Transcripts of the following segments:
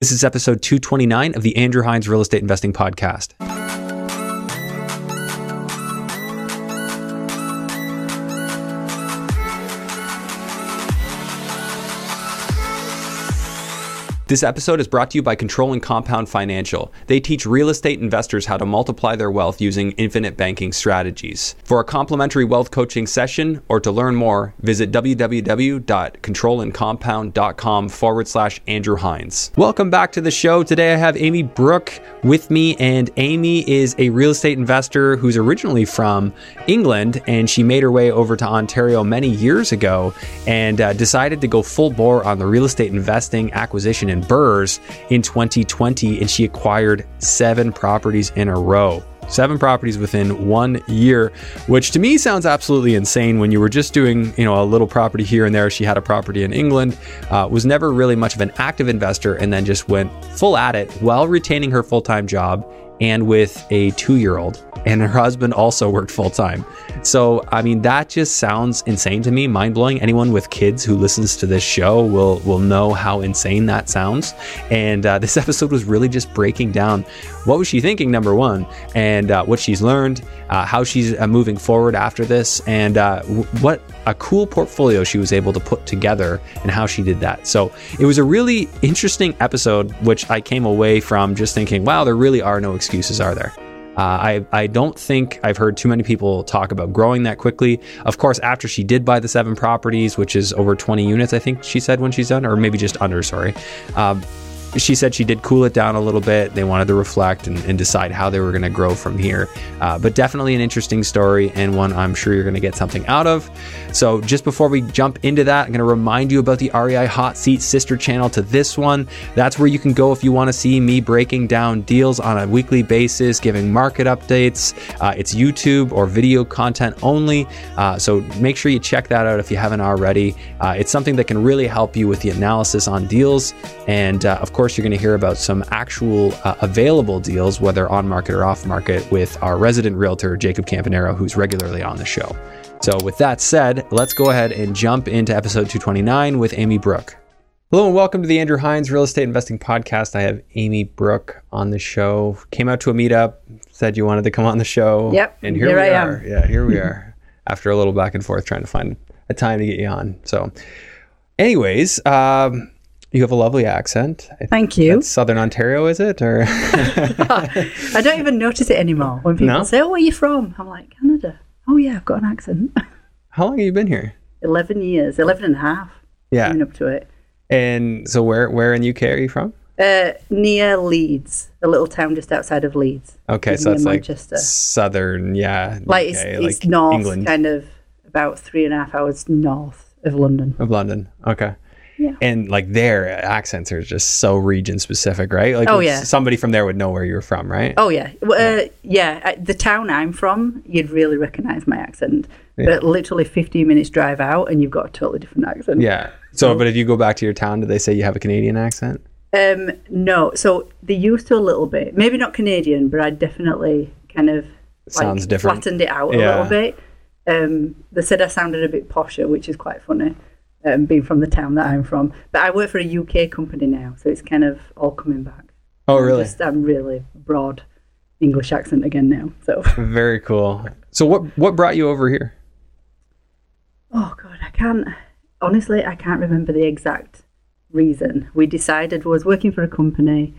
This is episode 229 of the Andrew Hines Real Estate Investing Podcast. This episode is brought to you by Control and Compound Financial. They teach real estate investors how to multiply their wealth using infinite banking strategies. For a complimentary wealth coaching session or to learn more, visit www.controlandcompound.com forward slash Andrew Hines. Welcome back to the show. Today I have Amy Brooke with me, and Amy is a real estate investor who's originally from England and she made her way over to Ontario many years ago and uh, decided to go full bore on the real estate investing, acquisition, and BRRRRs in 2020, and she acquired seven properties in a row. Seven properties within one year, which to me sounds absolutely insane. When you were just doing, you know, a little property here and there, she had a property in England, uh, was never really much of an active investor, and then just went full at it while retaining her full time job and with a two year old. And her husband also worked full time. So, I mean, that just sounds insane to me, mind blowing. Anyone with kids who listens to this show will will know how insane that sounds. And uh, this episode was really just breaking down what was she thinking, number one, and uh, what she's learned, uh, how she's uh, moving forward after this, and uh, w- what a cool portfolio she was able to put together and how she did that. So it was a really interesting episode, which I came away from just thinking, wow, there really are no excuses, are there? Uh, I, I don't think I've heard too many people talk about growing that quickly. Of course, after she did buy the seven properties, which is over 20 units, I think she said when she's done, or maybe just under, sorry. Um, she said she did cool it down a little bit. They wanted to reflect and, and decide how they were going to grow from here. Uh, but definitely an interesting story and one I'm sure you're going to get something out of. So, just before we jump into that, I'm going to remind you about the REI Hot Seat sister channel to this one. That's where you can go if you want to see me breaking down deals on a weekly basis, giving market updates. Uh, it's YouTube or video content only. Uh, so, make sure you check that out if you haven't already. Uh, it's something that can really help you with the analysis on deals. And uh, of course, course, you're going to hear about some actual uh, available deals, whether on market or off market, with our resident realtor, Jacob Campanero, who's regularly on the show. So, with that said, let's go ahead and jump into episode 229 with Amy Brooke. Hello and welcome to the Andrew Hines Real Estate Investing Podcast. I have Amy Brooke on the show. Came out to a meetup, said you wanted to come on the show. Yep. And here, here we I are. am. Yeah, here we are. After a little back and forth trying to find a time to get you on. So, anyways, um, you have a lovely accent. Thank you. Southern Ontario, is it? Or I don't even notice it anymore when people No? say, "Oh, where are you from?" I'm like, "Canada." Oh yeah, I've got an accent. how long have you been here? 11 years, 11 and a half Yeah. coming up to it. And so where where in UK are you from? Uh, near Leeds, a little town just outside of Leeds. Okay, so it's like Manchester. southern, yeah. Like it's, UK, it's north, England kind of about three and a half hours north of London. of London. Okay. Yeah. And like their accents are just so region specific, right? Like Oh, yeah. somebody from there would know where you're from, right? Oh yeah, Well, uh, yeah. uh, The town I'm from, you'd really recognise my accent. But literally 15 minutes drive out, and you've got a totally different accent. Yeah. So, but if you go back to your town, do they say you have a Canadian accent? Um, no, so they used to a little bit. Maybe not Canadian, but I definitely kind of Sounds different. Flattened it out a Yeah. little bit. Um, they said I sounded a bit posher, which is quite funny, um, being from the town that I'm from. But I work for a UK company now, so it's kind of all coming back. Oh, I'm really? Just, I'm really broad English accent again now. So, Very cool. So, what what brought you over here? oh god, I can't. Honestly, I can't remember the exact reason. We decided we was working for a company.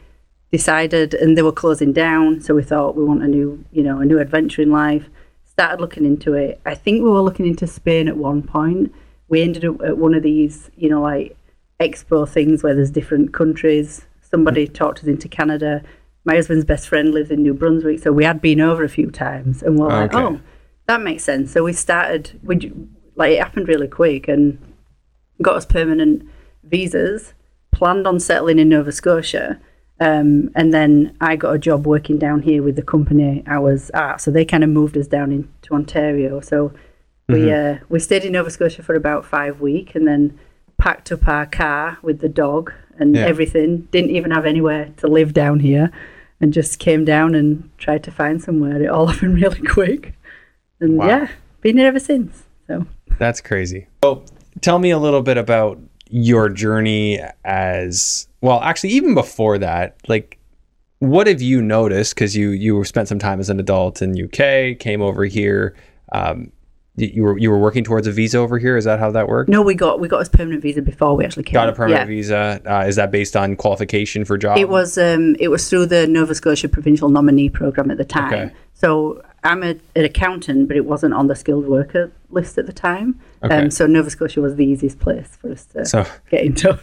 decided and they were closing down so we thought we want a new you know a new adventure in life started looking into it i think we were looking into spain at one point we ended up at one of these you know like expo things where there's different countries somebody talked us into canada my husband's best friend lives in new brunswick so we had been over a few times and we're like Okay. oh that makes sense so we started we like it happened really quick and got us permanent visas, planned on settling in Nova Scotia. Um, and then I got a job working down here with the company I was at. So they kind of moved us down into Ontario. So we uh, we stayed in Nova Scotia for about five weeks and then packed up our car with the dog and Yeah. everything. Didn't even have anywhere to live down here and just came down and tried to find somewhere. It all happened really quick. And Wow. yeah, been here ever since. So That's crazy. So, tell me a little bit about your journey as well, actually, even before that, like, what have you noticed? Because you you spent some time as an adult in UK, came over here. Um, you were you were working towards a visa over here. Is that how that worked? No, we got we got a permanent visa before we actually came. Got a permanent Yeah. visa. Uh, is that based on qualification for job? It was um, it was through the Nova Scotia Provincial Nominee Program at the time. Okay. So I'm a, an accountant, but it wasn't on the skilled worker list at the time. Okay. Um, so Nova Scotia was the easiest place for us to So get into.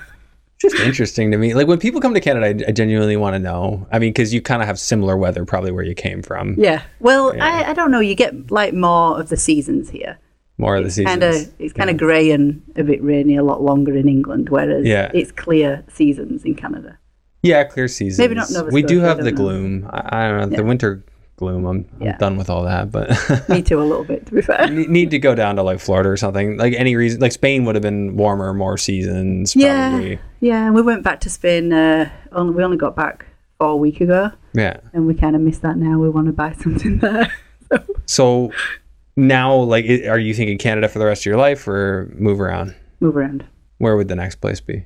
Just interesting to me. Like when people come to Canada, I, I genuinely want to know. I mean, because you kind of have similar weather, probably where you came from. Yeah. Well, Yeah. I, I don't know. You get like more of the seasons here. More of the seasons. Kind of it's kind of grey and a bit rainy a lot longer in England, whereas Yeah. it's clear seasons in Canada. Yeah, clear seasons. Maybe not Nova We do have the know. gloom. I, I don't know the winter gloom. I'm, I'm done with all that, but Me too, a little bit to be fair. ne- need to go down to like Florida or something. Like any reason, like Spain would have been warmer, more seasons. Yeah. Probably. Yeah, and we went back to Spain. Uh, only, we only got back four a week ago, Yeah. and we kind of miss that now. We want to buy something there. So, So now, like, are you thinking Canada for the rest of your life, or move around? move around. Where would the next place be?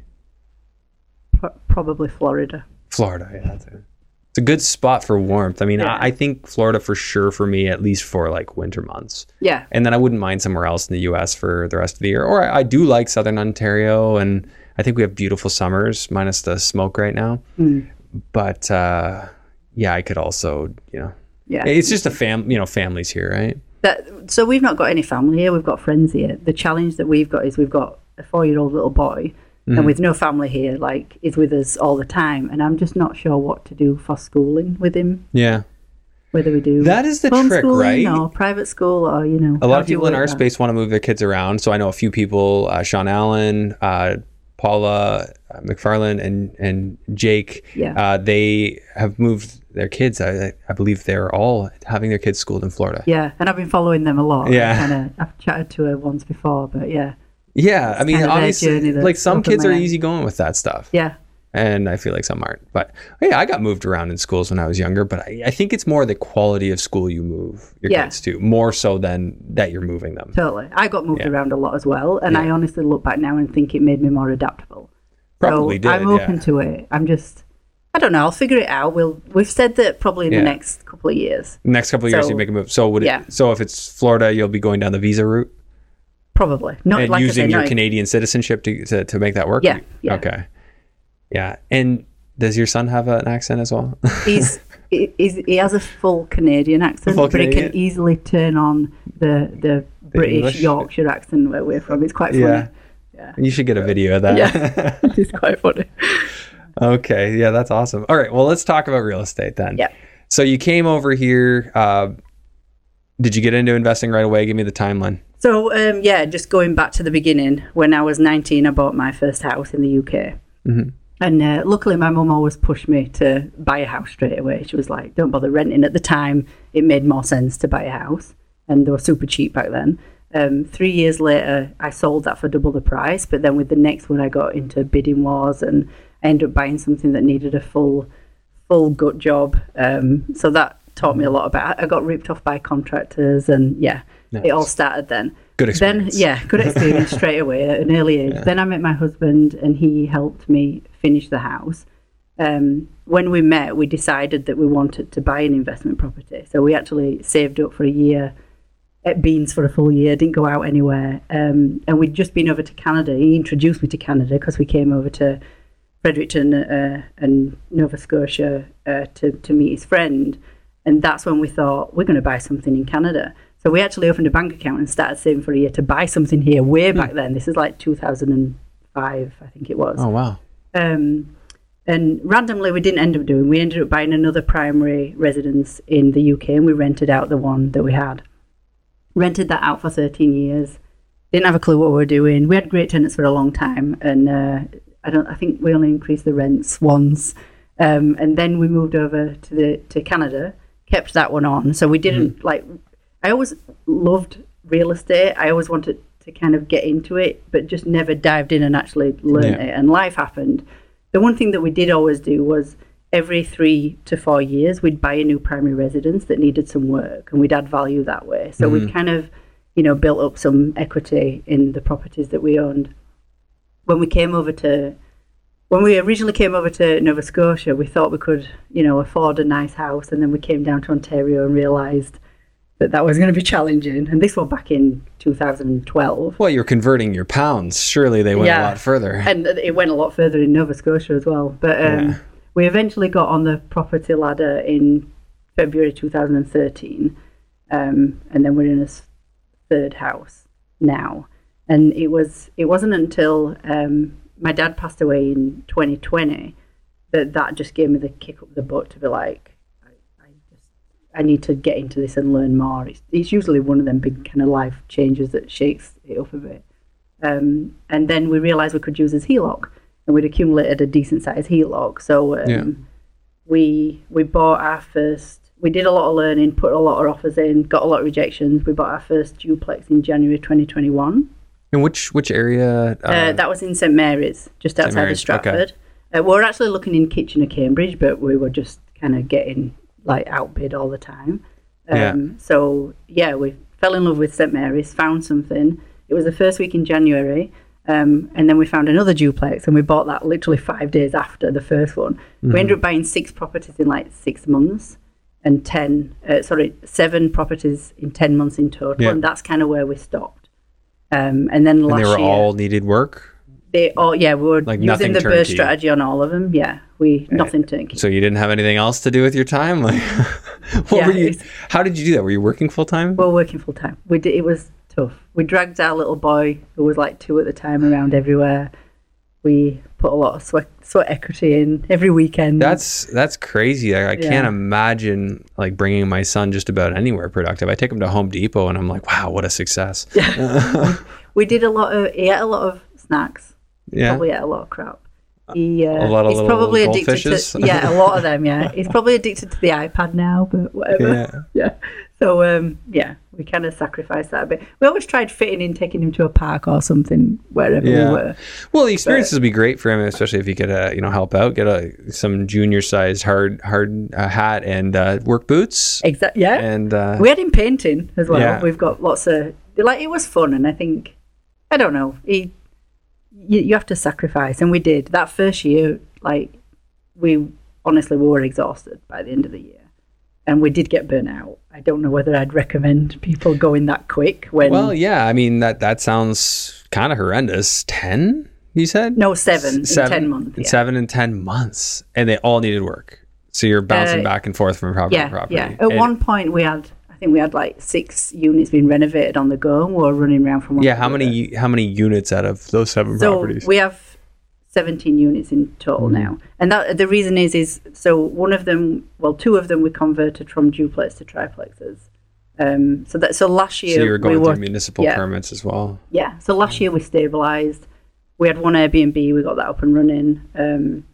Pro- probably Florida. Florida. Yeah, that's it. It's a good spot for warmth. I mean, Yeah. I, I think Florida for sure for me, at least for like winter months. Yeah, and then I wouldn't mind somewhere else in the U.S. for the rest of the year. Or I, I do like Southern Ontario, and I think we have beautiful summers, minus the smoke right now. Mm. But uh, yeah, I could also, you know, yeah. it's just a fam, you know, families here, right? That, so we've not got any family here. We've got friends here. The challenge that we've got is we've got a four-year-old little boy, Mm-hmm. and with no family here, like is with us all the time. And I'm just not sure what to do for schooling with him. Yeah, Whether we do that is the trick, right? or private school or you know A lot of people in our that? space want to move their kids around. So I know a few people, uh, Sean Allen, uh, Paula uh, McFarland, and and Jake. Yeah. Uh, they have moved their kids. I, I believe they're all having their kids schooled in Florida. Yeah, and I've been following them a lot. Yeah. kind of. I've chatted to her once before, but yeah, Yeah, I mean, kind of obviously, like some kids are eyes. easy going with that stuff, yeah, and I feel like some aren't. But yeah, I got moved around in schools when I was younger, but I, I think it's more the quality of school you move your Yeah. kids to, more so than that you're moving them. totally. I got moved Yeah. around a lot as well, and I honestly look back now and think it made me more adaptable. Probably so did. I'm open yeah. to it. I'm just. I don't know. I'll figure it out. We'll. We've said that probably in Yeah. the next couple of years. Next couple of years, you make a move. So would Yeah. So if it's Florida, you'll be going down the visa route Probably not and like using your Canadian citizenship to, to to make that work. Yeah, yeah. Okay. Yeah, and does your son have an accent as well? He's, he- he's he has a full Canadian accent, Full but he can easily turn on the the, British English? Yorkshire accent where we're from. It's quite funny. yeah. Yeah. You should get a video of that. Yeah. it's quite funny. Okay, yeah, that's awesome. All right, well, let's talk about real estate then. Yeah. So you came over here. Uh, did you get into investing right away? Give me the timeline. So um, yeah, just going back to the beginning, when I was 19, I bought my first house in the UK. Mm-hmm. And uh, luckily, my mum always pushed me to buy a house straight away. She was like, "Don't bother renting." At the time, it made more sense to buy a house, and they were super cheap back then. Um, three years later, I sold that for double the price. But then with the next one, I got into bidding wars, and I ended up buying something that needed a full, full gut job. Um, so that taught me a lot about. It. I got ripped off by contractors, and yeah, it all started then. Good experience. Then yeah, good experience straight away at an early age. Then I met my husband, and he helped me finish the house. Um, when we met, we decided that we wanted to buy an investment property. So we actually saved up for a year, at Beans for a full year, didn't go out anywhere, um, and we'd just been over to Canada. He introduced me to Canada because we came over to Fredericton uh, and Nova Scotia uh, to to meet his friend, and that's when we thought we're going to buy something in Canada. So we actually opened a bank account and started saving for a year to buy something here. Way back then, this is like 2005, I think it was. Oh wow. Um, and randomly, we didn't end up doing. We ended up buying another primary residence in the UK, and we rented out the one that we had. Rented that out for 13 years. Didn't have a clue what we were doing. We had great tenants for a long time, and uh, I don't. I think we only increased the rents once, um, and then we moved over to the to Canada. Kept that one on, so we didn't like. I always loved real estate. I always wanted to kind of get into it, but just never dived in and actually learned Yeah. it. And life happened. The one thing that we did always do was every three to four years, we'd buy a new primary residence that needed some work and we'd add value that way. So we mm-hmm. kind of, you know, built up some equity in the properties that we owned. when we came over to when we originally came over to Nova Scotia, we thought we could, you know, afford a nice house, and then we came down to Ontario and realised that that was going to be challenging. And this was back in 2012, Well, you're converting your pounds. Surely they went a lot further. and it went a lot further in Nova Scotia as well. But um, Yeah. we eventually got on the property ladder in February 2013, um, and then we're in a third house now. And it was it wasn't until um, my dad passed away in 2020 that that just gave me the kick up the butt to be like, I, I just I need to get into this and learn more. It's, it's usually one of them big kind of life changes that shakes it up a bit. Um, and then we realised we could use his HELOC, and we'd accumulated a decent sized HELOC. So um, Yeah. we we bought our first. We did a lot of learning, put a lot of offers in, got a lot of rejections. We bought our first duplex in January 2021. In which which area? Uh, Uh, that was in St Mary's, just outside Mary's, of Stratford. Uh, we were actually looking in Kitchener, Cambridge, but we were just kind of getting like outbid all the time. Um, Yeah. So yeah, we fell in love with St Mary's, found something. It was the first week in January, um, and then we found another duplex, and we bought that literally five days after the first one. We ended up buying six properties in like six months, and ten, uh, sorry, seven properties in ten months in total, Yeah. and that's kind of where we stopped. Um, and then and they were year, all needed work. They all yeah, we were Like using the burst strategy on all of them. Yeah, we nothing turnkey. So you didn't have anything else to do with your time? Like, what Yeah, were you? How did you do that? Were you working full time? we were working full time. We did, it was tough. We dragged our little boy, who was like two at the time, around everywhere. We put a lot of sweat, sweat equity in every weekend. That's that's crazy. I, I can't imagine like bringing my son just about anywhere productive. I take him to Home Depot and I'm like, wow, what a success. we did a lot of. He ate a lot of snacks. Yeah. Probably ate a lot of crap. He, uh, A lot of he's probably addicted to yeah, a lot of them. Yeah, he's probably addicted to the iPad now, but whatever. Yeah. yeah. So um, yeah, we kind of sacrificed that a bit. We always tried fitting in, taking him to a park or something wherever Yeah. we were. Well, the experiences would be great for him, especially if he could, uh, you know, help out, get a some junior sized hard hard uh, hat and uh, work boots, Exactly. Yeah. and uh, we had him painting as well. Yeah. We've got lots of like it was fun, and I think I don't know. He, you, you have to sacrifice, and we did that first year. Like we honestly we were exhausted by the end of the year, and we did get burnt out. I don't know whether I'd recommend people going that quick when well, yeah. I mean that that sounds kind of horrendous. Ten, you said? no seven ten months. Yeah. Seven and ten months, and they all needed work. So you're bouncing Uh, back and forth from property yeah, to property. yeah. At And- one point, we had think we had like six units being renovated on the go, and we were running around from one yeah. How many how many units out of those seven So properties? we have 17 units in total Mm-hmm. now, and that the reason is is so one of them, well, two of them we converted from duplex to triplexes. Um, so that so last year so you're going we were through municipal yeah. permits as well. yeah. So last year we stabilized. We had one Airbnb, we got that up and running, um,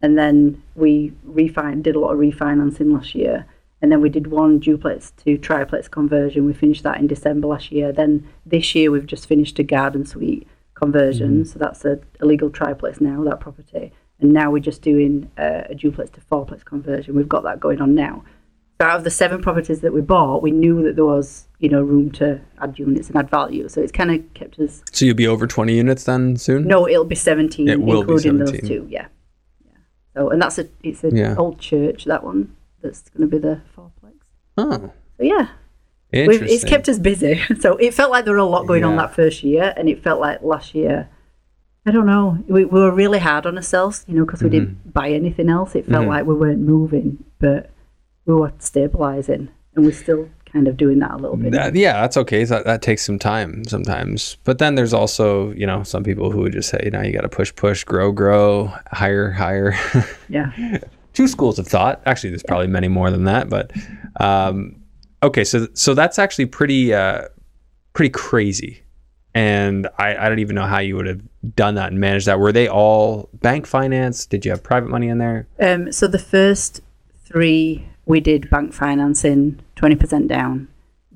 and then we refin did a lot of refinancing last year, and then we did one duplex to triplex conversion. We finished that in December last year. Then this year we've just finished a garden suite conversion, so that's a, a legal triplex now that property, and now we're just doing uh, a duplex to fourplex conversion. We've got that going on now. So out of the seven properties that we bought, we knew that there was, you know, room to add units and add value. So it's kind of kept us. So you'll be over twenty units then soon. No, it'll be seventeen, It will be 17. those two. Yeah, yeah. So and that's a it's an Yeah. old church that one that's going to be the fourplex. Oh, So yeah, we've, interesting. it's kept us busy. So it felt like there were a lot going on that first year, and it felt like last year. I don't know. We, we were really hard on ourselves, you know, because we Mm-hmm. didn't buy anything else. It felt like we weren't moving, but we were stabilizing, and we're still kind of doing that a little bit. That- yeah, that's okay. That, that takes some time sometimes. But then there's also, you know, some people who would just say, you know, you got to push, push, grow, grow, higher, higher. yeah. Two schools of thought. Actually, there's probably many more than that. But um, okay, so so that's actually pretty uh, pretty crazy. And I, I don't even know how you would have done that and managed that. Were they all bank finance? Did you have private money in there? Um, so the first three we did bank financing, twenty percent down.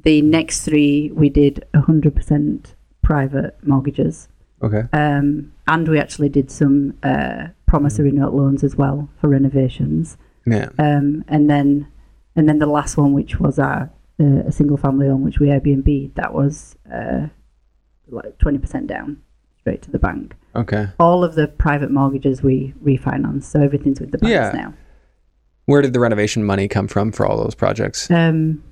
The next three we did hundred percent private mortgages, Okay. um, and we actually did some uh, promissory note loans as well for renovations. Yeah. Um, and then, and then the last one, which was our uh, a single family home, which we Airbnb, that was uh, like twenty percent down, straight to the bank. Okay. All of the private mortgages we refinance, so everything's with the banks Yeah. now. Where did the renovation money come from for all those projects? Um,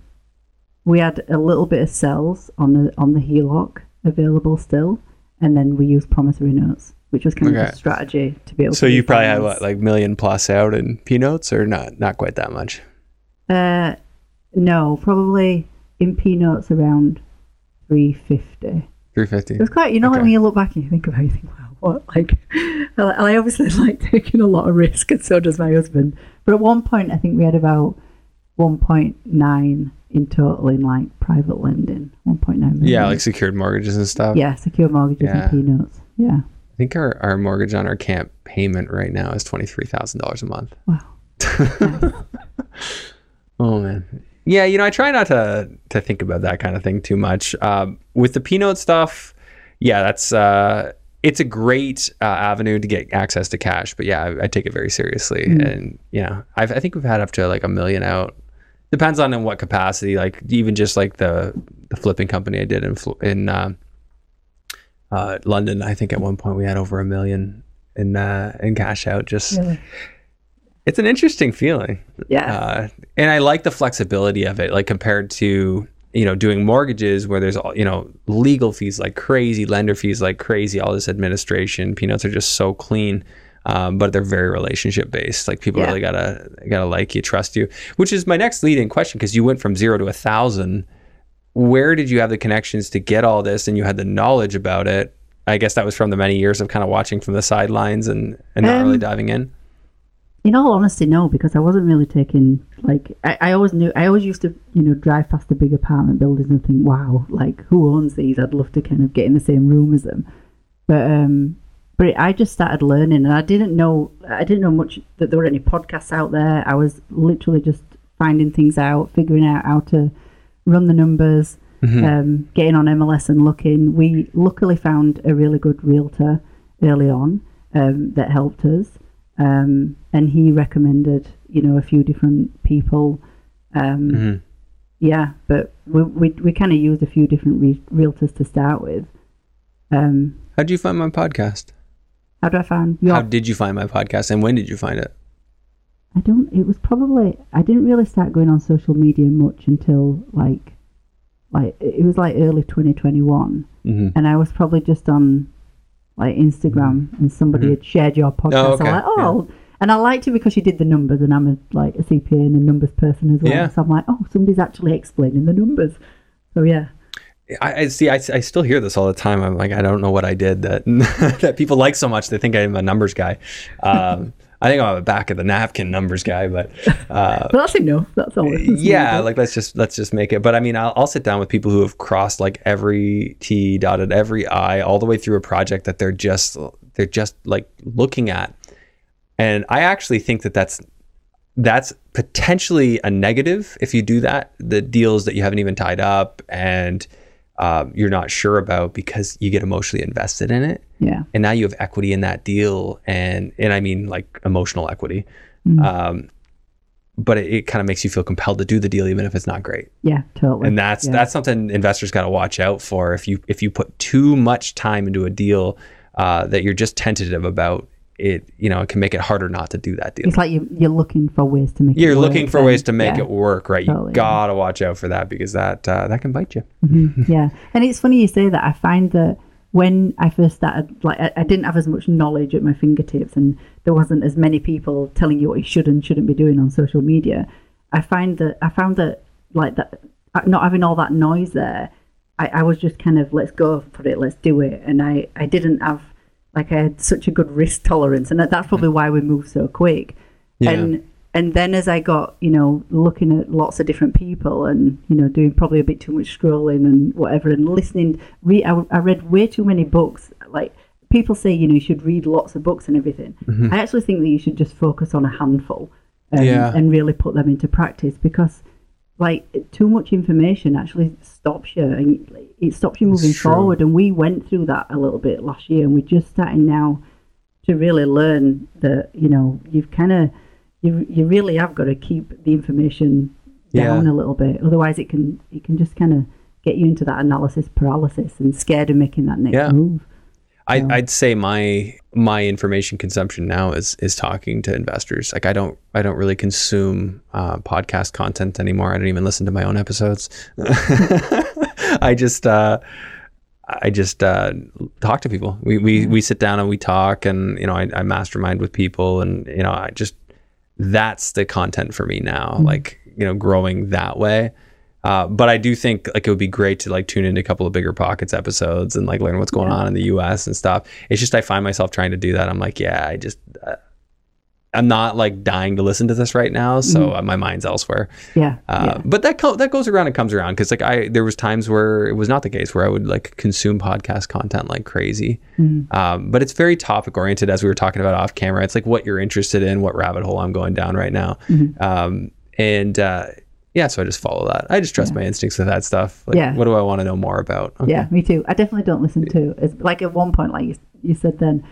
we had a little bit of cells on the on the HELOC available still, and then we used promissory notes, which was kind of Okay. a strategy to be able. So you probably had what, like million plus out in P notes, or not? Not quite that much. Uh, no, probably in P notes around three fifty. Three fifty. It was quite, you know, like when you look back and you think about it, you think, wow, what? Like, I obviously like taking a lot of risk, and so does my husband. But at one point, I think we had about 1.9 in total in like private lending. 1.9 million. Yeah, like secured mortgages and stuff. yeah, secured mortgages Yeah. and P notes. Yeah. I think our, our mortgage on our camp payment right now is twenty three thousand dollars a month. Wow. Oh man. Yeah, you know, I try not to to think about that kind of thing too much. Um, with the P note stuff, yeah, that's uh, it's a great uh, avenue to get access to cash. But yeah, I, I take it very seriously, and you know, I've, I think we've had up to like a million out. Depends on in what capacity. Like even just like the the flipping company I did in in uh, uh, London, I think at one point we had over a million in uh, in cash out. Just Really? it's an interesting feeling Yeah. uh, and I like the flexibility of it, like compared to you know doing mortgages where there's all you know legal fees like crazy, lender fees like crazy, all this administration. P notes are just so clean, um, but they're very relationship based. Like people Yeah. really gotta gotta like you, trust you. Which is my next leading question because you went from zero to a thousand. Where did you have the connections to get all this, and you had the knowledge about it? I guess that was from the many years of kind of watching from the sidelines and and not Um, really diving in. In all honesty, no, because I wasn't really taking like I, I always knew I always used to you know drive past the big apartment buildings and think, wow, like who owns these? I'd love to kind of get in the same room as them. But um, but it, I just started learning, and I didn't know I didn't know much that there were any podcasts out there. I was literally just finding things out, figuring out how to run the numbers, um, getting on MLS and looking. We luckily found a really good realtor early on um, that helped us, um, and he recommended you know a few different people. Um, Mhm. Yeah, but we we, we kind of used a few different re- realtors to start with. Um, How did you find my podcast? how do I find your? How did you find my podcast and when did you find it? I don't. It was probably. I didn't really start going on social media much until like, like it was like early 2021, Mm-hmm. and I was probably just on like Instagram, and somebody had shared your podcast. okay, I'm like, oh, and I liked it because you did the numbers, and I'm a like a CPA and a numbers person as well. Yeah. So I'm like, oh, somebody's actually explaining the numbers. So yeah, I, I see. I, I still hear this all the time. I'm like, I don't know what I did that that people like so much. They think I'm a numbers guy. Um, I think I'm a back of the napkin numbers guy, but uh, but say no. That's all. is. yeah, like let's just let's just make it. But I mean, I'll, I'll sit down with people who have crossed like every T, dotted every I, all the way through a project that they're just they're just like looking at, and I actually think that that's that's potentially a negative if you do that. The deals that you haven't even tied up and um, you're not sure about because you get emotionally invested in it yeah, and now you have equity in that deal and and i mean like emotional equity Mm. um but it, it kind of makes you feel compelled to do the deal even if it's not great yeah, totally. and that's yeah. that's something investors got to watch out for if you if you put too much time into a deal uh, that you're just tentative about it you know it can make it harder not to do that deal It's like you, you're looking for ways to make. it you're work, looking for and- ways to make yeah. it work right Totally, you gotta watch out for that because that uh, that can bite you Mhm, yeah, and it's funny you say that. I find that when I first started, like I, I didn't have as much knowledge at my fingertips, and there wasn't as many people telling you what you should and shouldn't be doing on social media. I find that I found that like that, uh, not having all that noise there, I, I was just kind of let's go for it, let's do it, and I I didn't have like I had such a good risk tolerance, and that, that's probably why we moved so quick. Yeah. And and then as I got, you know, looking at lots of different people and, you know, doing probably a bit too much scrolling and whatever and listening, re- I, I read way too many books. Like people say, you know, you should read lots of books and everything. I actually think that you should just focus on a handful um, Yeah. and really put them into practice because like too much information actually stops you and like, it stops you moving forward. And we went through that a little bit last year and we're just starting now to really learn that you know you've kind of you you really have got to keep the information down Yeah. a little bit otherwise it can it can just kind of get you into that analysis paralysis and scared of making that next Yeah. move I, I'd say my my information consumption now is is talking to investors. Like I don't I don't really consume uh, podcast content anymore. I don't even listen to my own episodes. I just uh, I just uh, talk to people. We, we we sit down and we talk, and you know I, I mastermind with people, and you know I just that's the content for me now. Mm-hmm. Like you know growing that way. Uh, but I do think like it would be great to like tune into a couple of BiggerPockets episodes and like learn what's going on in the U.S. and stuff. It's just I find myself trying to do that. I'm like, yeah, I just uh, I'm not like dying to listen to this right now, so uh, my mind's elsewhere. Yeah. Uh, Mm-hmm. yeah. But that co- that goes around and comes around because like I there was times where it was not the case where I would like consume podcast content like crazy. Mm-hmm. Um, but it's very topic oriented as we were talking about off camera. It's like what you're interested in, what rabbit hole I'm going down right now, Mm-hmm. um, and uh, yeah, so I just follow that. I just trust my instincts with that stuff. Like, Yeah. what do I want to know more about? Okay. Yeah, me too. I definitely don't listen to it's like at one point, like you, you said then,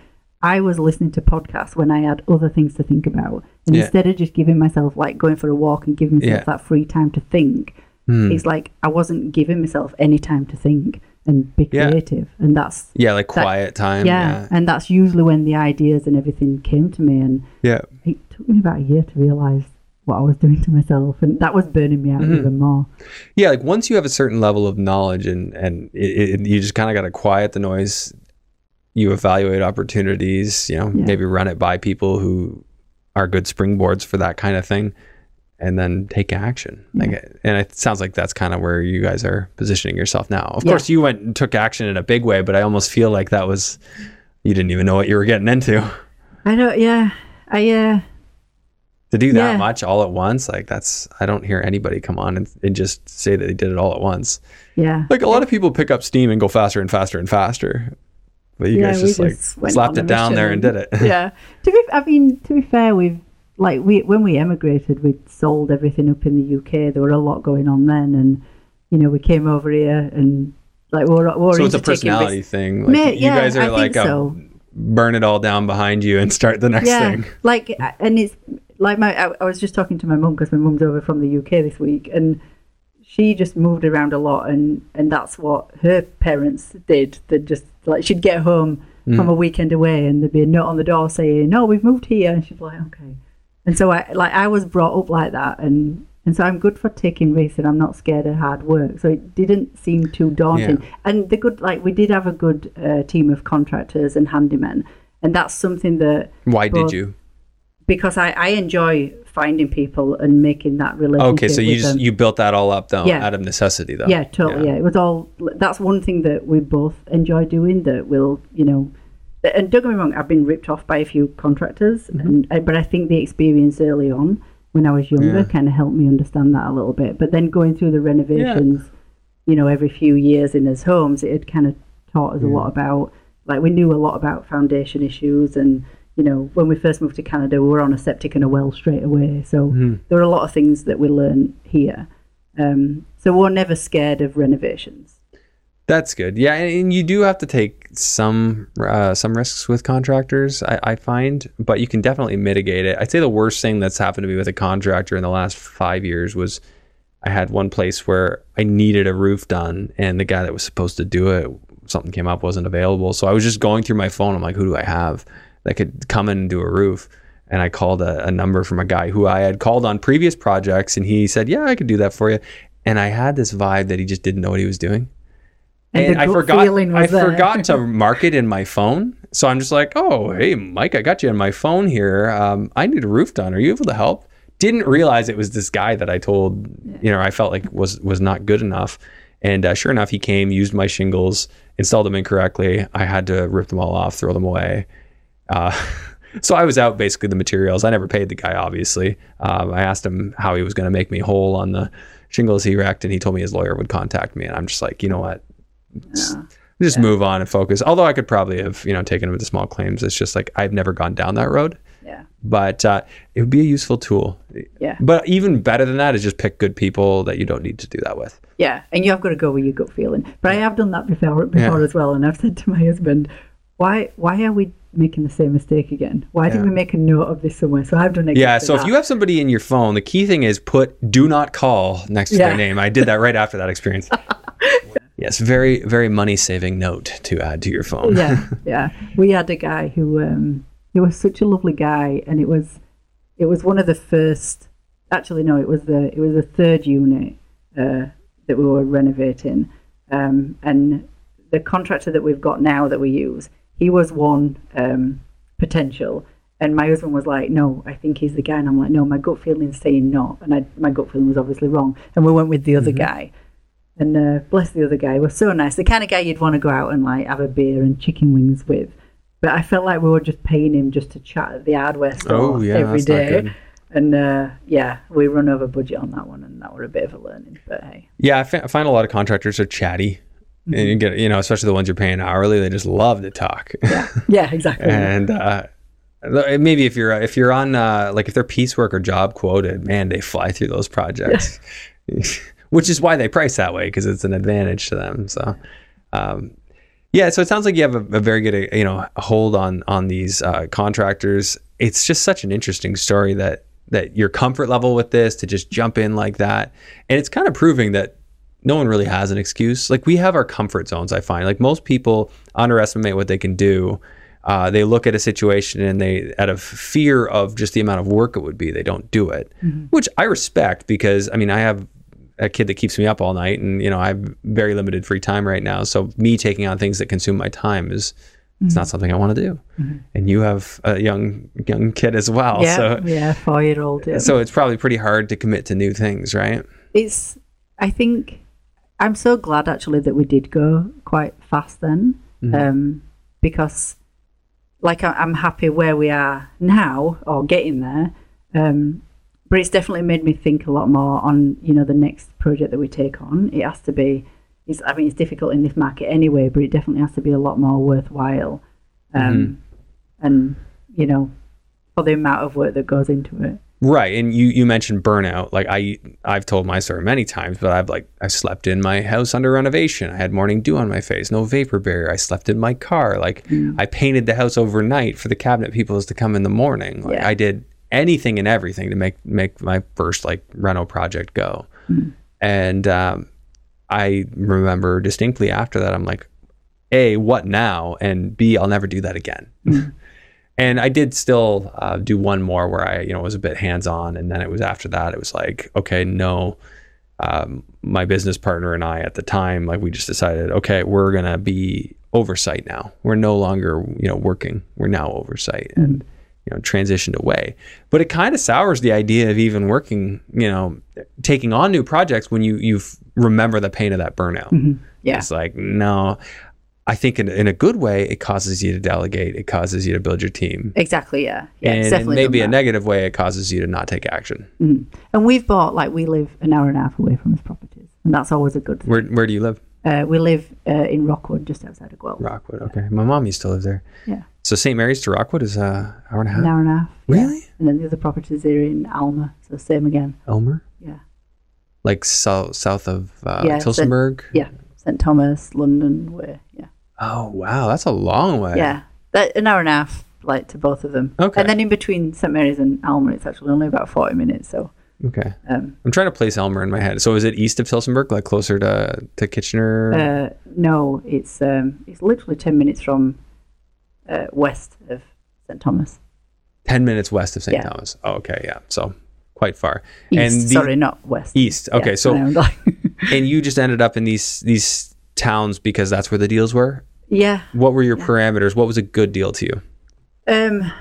I was listening to podcasts when I had other things to think about. And Yeah. instead of just giving myself like going for a walk and giving myself Yeah. That free time to think, it's like I wasn't giving myself any time to think and be Yeah. creative. And that's Yeah, like That- quiet time. yeah, Yeah. and that's usually when the ideas and everything came to me and Yeah. it took me about a year to realize what I was doing to myself and that was burning me out Mm-hmm. even more. Yeah, like once you have a certain level of knowledge and and it, it, you just kind of got to quiet the noise. You evaluate opportunities. You know, Yeah. maybe run it by people who are good springboards for that kind of thing, and then take action. Like, and it sounds like that's kind of where you guys are positioning yourself now. Of Yeah. course, you went and took action in a big way, but I almost feel like that was you didn't even know what you were getting into I don't yeah. I uh to do that Yeah. much all at once. Like that's I don't hear anybody come on and, and just say that they did it all at once. yeah. Like a lot of people pick up steam and go faster and faster and faster. But you Yeah, guys we just like slapped it down there and did it. yeah. To be, I mean, to be fair, we've like we when we emigrated, we'd sold everything up in the UK. There were a lot going on then, and you know, we came over here and like we're, we're so it's a personality thing. Like May- you yeah, guys are I like a, so. burn it all down behind you and start the next Yeah, thing. like and it's like my I, I was just talking to my mum because my mum's over from the UK this week, and she just moved around a lot, and and that's what her parents did. They just like she'd get home Mm. from a weekend away, and there'd be a note on the door saying, "No, we've moved here," and she'd be like, "Okay." And so I like I was brought up like that, and and so I'm good for taking risks, and I'm not scared of hard work. So it didn't seem too daunting. Yeah. And the good like we did have a good uh, team of contractors and handymen, and that's something that Why Well, did you? because I, I enjoy finding people and making that relationship. Okay, so you just them. you built that all up though Yeah. out of necessity though. yeah, totally. Yeah. it was all. That's one thing that we both enjoy doing. That will, you know, and don't get me wrong, I've been ripped off by a few contractors, Mm-hmm. and but I think the experience early on when I was younger Yeah. kind of helped me understand that a little bit. But then going through the renovations, you know, every few years in his homes, it had kind of taught us a lot about. Like we knew a lot about foundation issues and. You know, when we first moved to Canada, we were on a septic and a well straight away. So Mm-hmm. there are a lot of things that we learn here. Um, so we're never scared of renovations. That's good. Yeah, and, and you do have to take some uh, some risks with contractors. I, I find, but you can definitely mitigate it. I'd say the worst thing that's happened to me with a contractor in the last five years was I had one place where I needed a roof done, and the guy that was supposed to do it, something came up, wasn't available. So I was just going through my phone. I'm like, who do I have that could come in and do a roof? And I called a, a number from a guy who I had called on previous projects, and he said, "Yeah, I could do that for you." And I had this vibe that he just didn't know what he was doing And and I forgot I there. forgot to mark it in my phone. So I'm just like, oh, hey, Mike, I got you on my phone here. Um, I need a roof done. Are you able to help? Didn't realize it was this guy that I told, you know, I felt like was was not good enough. And uh, sure enough, he came, used my shingles, installed them incorrectly. I had to rip them all off, throw them away. Uh, so I was out basically the materials. I never paid the guy, obviously. Um, I asked him how he was going to make me whole on the shingles he wrecked, and he told me his lawyer would contact me. And I'm just like, you know what? Just, just move on and focus. Although I could probably have, you know, taken him with the small claims. It's just like I've never gone down that road. Yeah. But uh, it would be a useful tool. Yeah. But even better than that is just pick good people that you don't need to do that with. Yeah. And you have got to go with your gut feeling. But I have done that before before Yeah. as well. And I've said to my husband, why why are we making the same mistake again? Why didn't we make a note of this somewhere? So I've done exactly Yeah. So if you have somebody in your phone, the key thing is put "do not call" next to Yeah. their name. I did that right after that experience. Yes, very very money saving note to add to your phone. yeah, yeah. We had a guy who um, he was such a lovely guy, and it was it was one of the first. Actually, no, it was the it was the third unit uh, that we were renovating, um, and the contractor that we've got now that we use, he was one um, potential. And my husband was like, "No, I think he's the guy." And I'm like, "No, my gut feeling's saying no." And I, my gut feeling was obviously wrong. And we went with the other guy. And uh, bless the other guy, was so nice. The kind of guy you'd want to go out and like have a beer and chicken wings with. But I felt like we were just paying him just to chat at the hardware store Oh, yeah, every not day. And uh, yeah, we run over budget on that one, and that were a bit of a learning. But hey, Yeah, I fi- I find a lot of contractors are chatty. And you get, you know, especially the ones you're paying hourly, they just love to talk. yeah, yeah exactly. and uh, maybe if you're if you're on uh, like if they're piecework or job quoted, man, they fly through those projects, which is why they price that way because it's an advantage to them. So, um, yeah, so it sounds like you have a, a very good you know hold on on these uh, contractors. It's just such an interesting story that that your comfort level with this to just jump in like that, and it's kind of proving that no one really has an excuse. Like we have our comfort zones. I find like most people underestimate what they can do. Uh, they look at a situation and they, out of fear of just the amount of work it would be, they don't do it, mm-hmm. which I respect because I mean I have a kid that keeps me up all night, and you know I have very limited free time right now. So me taking on things that consume my time is it's mm-hmm. not something I want to do. Mm-hmm. And you have a young young kid as well, yeah, so yeah, four year old. Yeah. so it's probably pretty hard to commit to new things, right? it's I think I'm so glad actually that we did go quite fast then, um, because like I- I'm happy where we are now or getting there. Um, but it's definitely made me think a lot more on you know the next project that we take on. It has to be. It's, I mean, it's difficult in this market anyway, but it definitely has to be a lot more worthwhile. Um, And you know, for the amount of work that goes into it. Right, and you you mentioned burnout. Like I I've told my story many times, but I've like I slept in my house under renovation. I had morning dew on my face, no vapor barrier. I slept in my car. Like mm. I painted the house overnight for the cabinet people to come in the morning. Like Yeah. I did anything and everything to make make my first like reno project go. Mm. And um, I remember distinctly after that, I'm like, a what now, and b I'll never do that again. Mm. And I did still uh, do one more where I, you know, was a bit hands on, and then it was after that it was like, okay, no. Um, my business partner and I at the time, like we just decided, okay, we're gonna be oversight now. We're no longer, you know, working. We're now oversight, and you know, transitioned away. But it kind of sours the idea of even working, you know, taking on new projects when you you remember the pain of that burnout. Yeah. It's like, no, I think in, in a good way, it causes you to delegate. It causes you to build your team. Exactly. Yeah. Yeah. and maybe a negative way, it causes you to not take action. And we've bought like we live an hour and a half away from his properties, and that's always a good thing. Where where do you live? Uh, we live uh, in Rockwood, just outside of Guelph. Rockwood. Okay, my mom used to live there. Yeah, So St. Mary's to Rockwood is a hour and a half. an hour and a half. Really? And then the other properties are in Aylmer, so same again. Aylmer, Yeah, like south south of uh, Yeah, so- Tillsonburg. yeah. St Thomas, London, where Yeah, Oh wow, that's a long way. yeah. That an hour and a half, like to both of them. Okay. And then in between St Mary's and Aylmer, it's actually only about forty minutes. So, Okay. um, I'm trying to place Aylmer in my head. So is it east of Tillsonburg, like closer to to Kitchener? uh, no, it's um, it's literally ten minutes from uh, west of St Thomas. Ten minutes west of St. yeah. Thomas. Oh, okay, yeah. So quite far. East, and the- sorry, not west. East. Okay, Yeah, so I know, like- and you just ended up in these these towns because that's where the deals were. yeah. What were your parameters? What was a good deal to you? Um,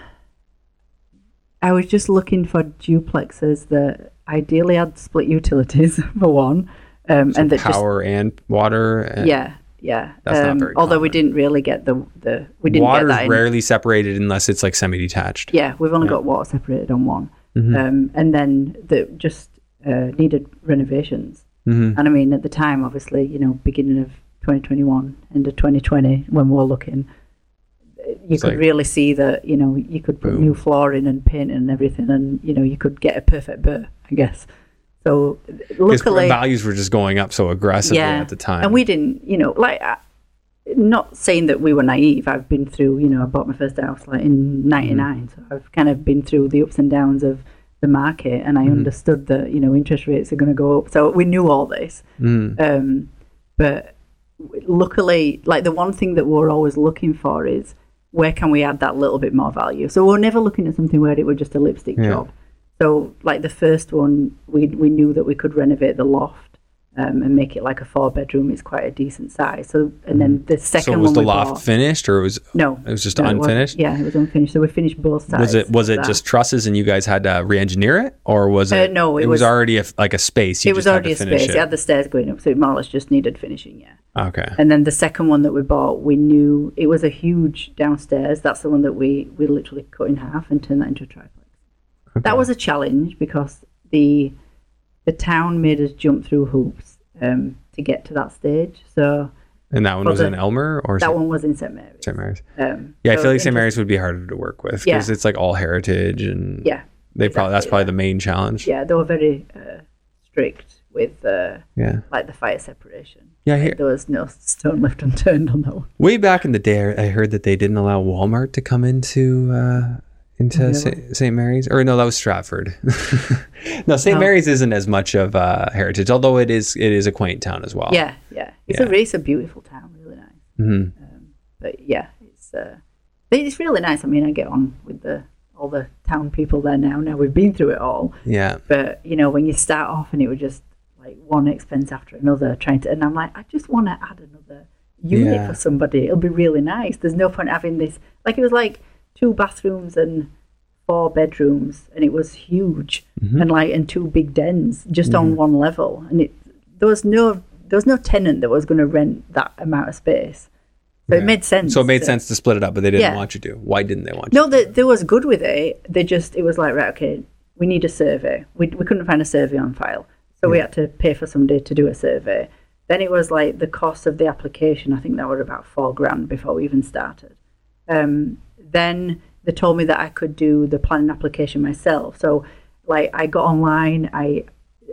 I was just looking for duplexes that ideally had split utilities for one, um, and that just Power and water. And yeah, yeah. That's not um, very although we didn't really get the the we didn't Water's get that. In, rarely separated unless it's like semi-detached. yeah, we've only got water separated on one, Mm-hmm. um, and then that just uh, needed renovations. Mm-hmm. And I mean, at the time, obviously, you know, beginning of 2021, end of 2020, when we were looking, you It's could like- really see that, you know, you could put Boom. new flooring and painting and everything, and, you know, you could get a perfect BRRRR, I guess. So, luckily, values were just going up so aggressively yeah. at the time. And we didn't, you know, like, I- not saying that we were naive. I've been through, you know, I bought my first house like in '99, so I've kind of been through the ups and downs of the market, and I understood that, you know, interest rates are going to go up. So we knew all this, Mm. um, but luckily, like the one thing that we're always looking for is where can we add that little bit more value. So we're never looking at something where it was just a lipstick Yeah. job. So like the first one, we we knew that we could renovate the loft. Um, and make it like a four bedroom is quite a decent size. So, and then the second So was the loft bought, finished or was no, it was just no, unfinished? yeah, it was unfinished. So we finished both sides. was it was it that. just trusses and you guys had to re-engineer it or was Uh, it no, it was, was- already a, like a space you it was just already a had to finish space. It had the stairs going up, so it more or less just needed finishing. Yeah. okay And then the second one that we bought, we knew it was a huge downstairs. That's the one that we we literally cut in half and turned that into a triplex. That was a challenge because the the town made us jump through hoops um, to get to that stage. So and that one was the- in Aylmer or that one was in St Mary's. St. Mary's Um, yeah I feel like St. Mary's would be harder to work with because Yeah. it's like all heritage and Yeah, they probably that's exactly, probably the main challenge yeah, they were very uh, strict with uh, yeah like the fire separation. Yeah, Like, there was no stone left unturned on that one. way back in the day I heard that they didn't allow Walmart to come into uh into Really? St. St. Mary's or no that was Stratford no St. No. Mary's isn't as much of uh, heritage although it is it is a quaint town as well Yeah, yeah, it's Yeah. a it's a beautiful town, really nice. Mhm. but yeah, it's uh, it's really nice. I mean, I get on with the all the town people there now. Now we've been through it all, yeah but you know, when you start off and it was just like one expense after another, trying to, and I'm like, I just want to add another unit Yeah. for somebody. It'll be really nice. There's no point having this. Like it was like two bathrooms and four bedrooms, and it was huge, Mm-hmm. and like in two big dens just on one level, and it there was no there was no tenant that was going to rent that amount of space. So it made sense. So it made to- sense to split it up, but they didn't Yeah. want you to. Why didn't they want you? No, they, they was good with it. They just it was like right, okay, we need a survey. We we couldn't find a survey on file, so we had to pay for somebody to do a survey. Then it was like the cost of the application. I think that was about four grand before we even started. Um, then they told me that I could do the planning application myself. So like I got online, I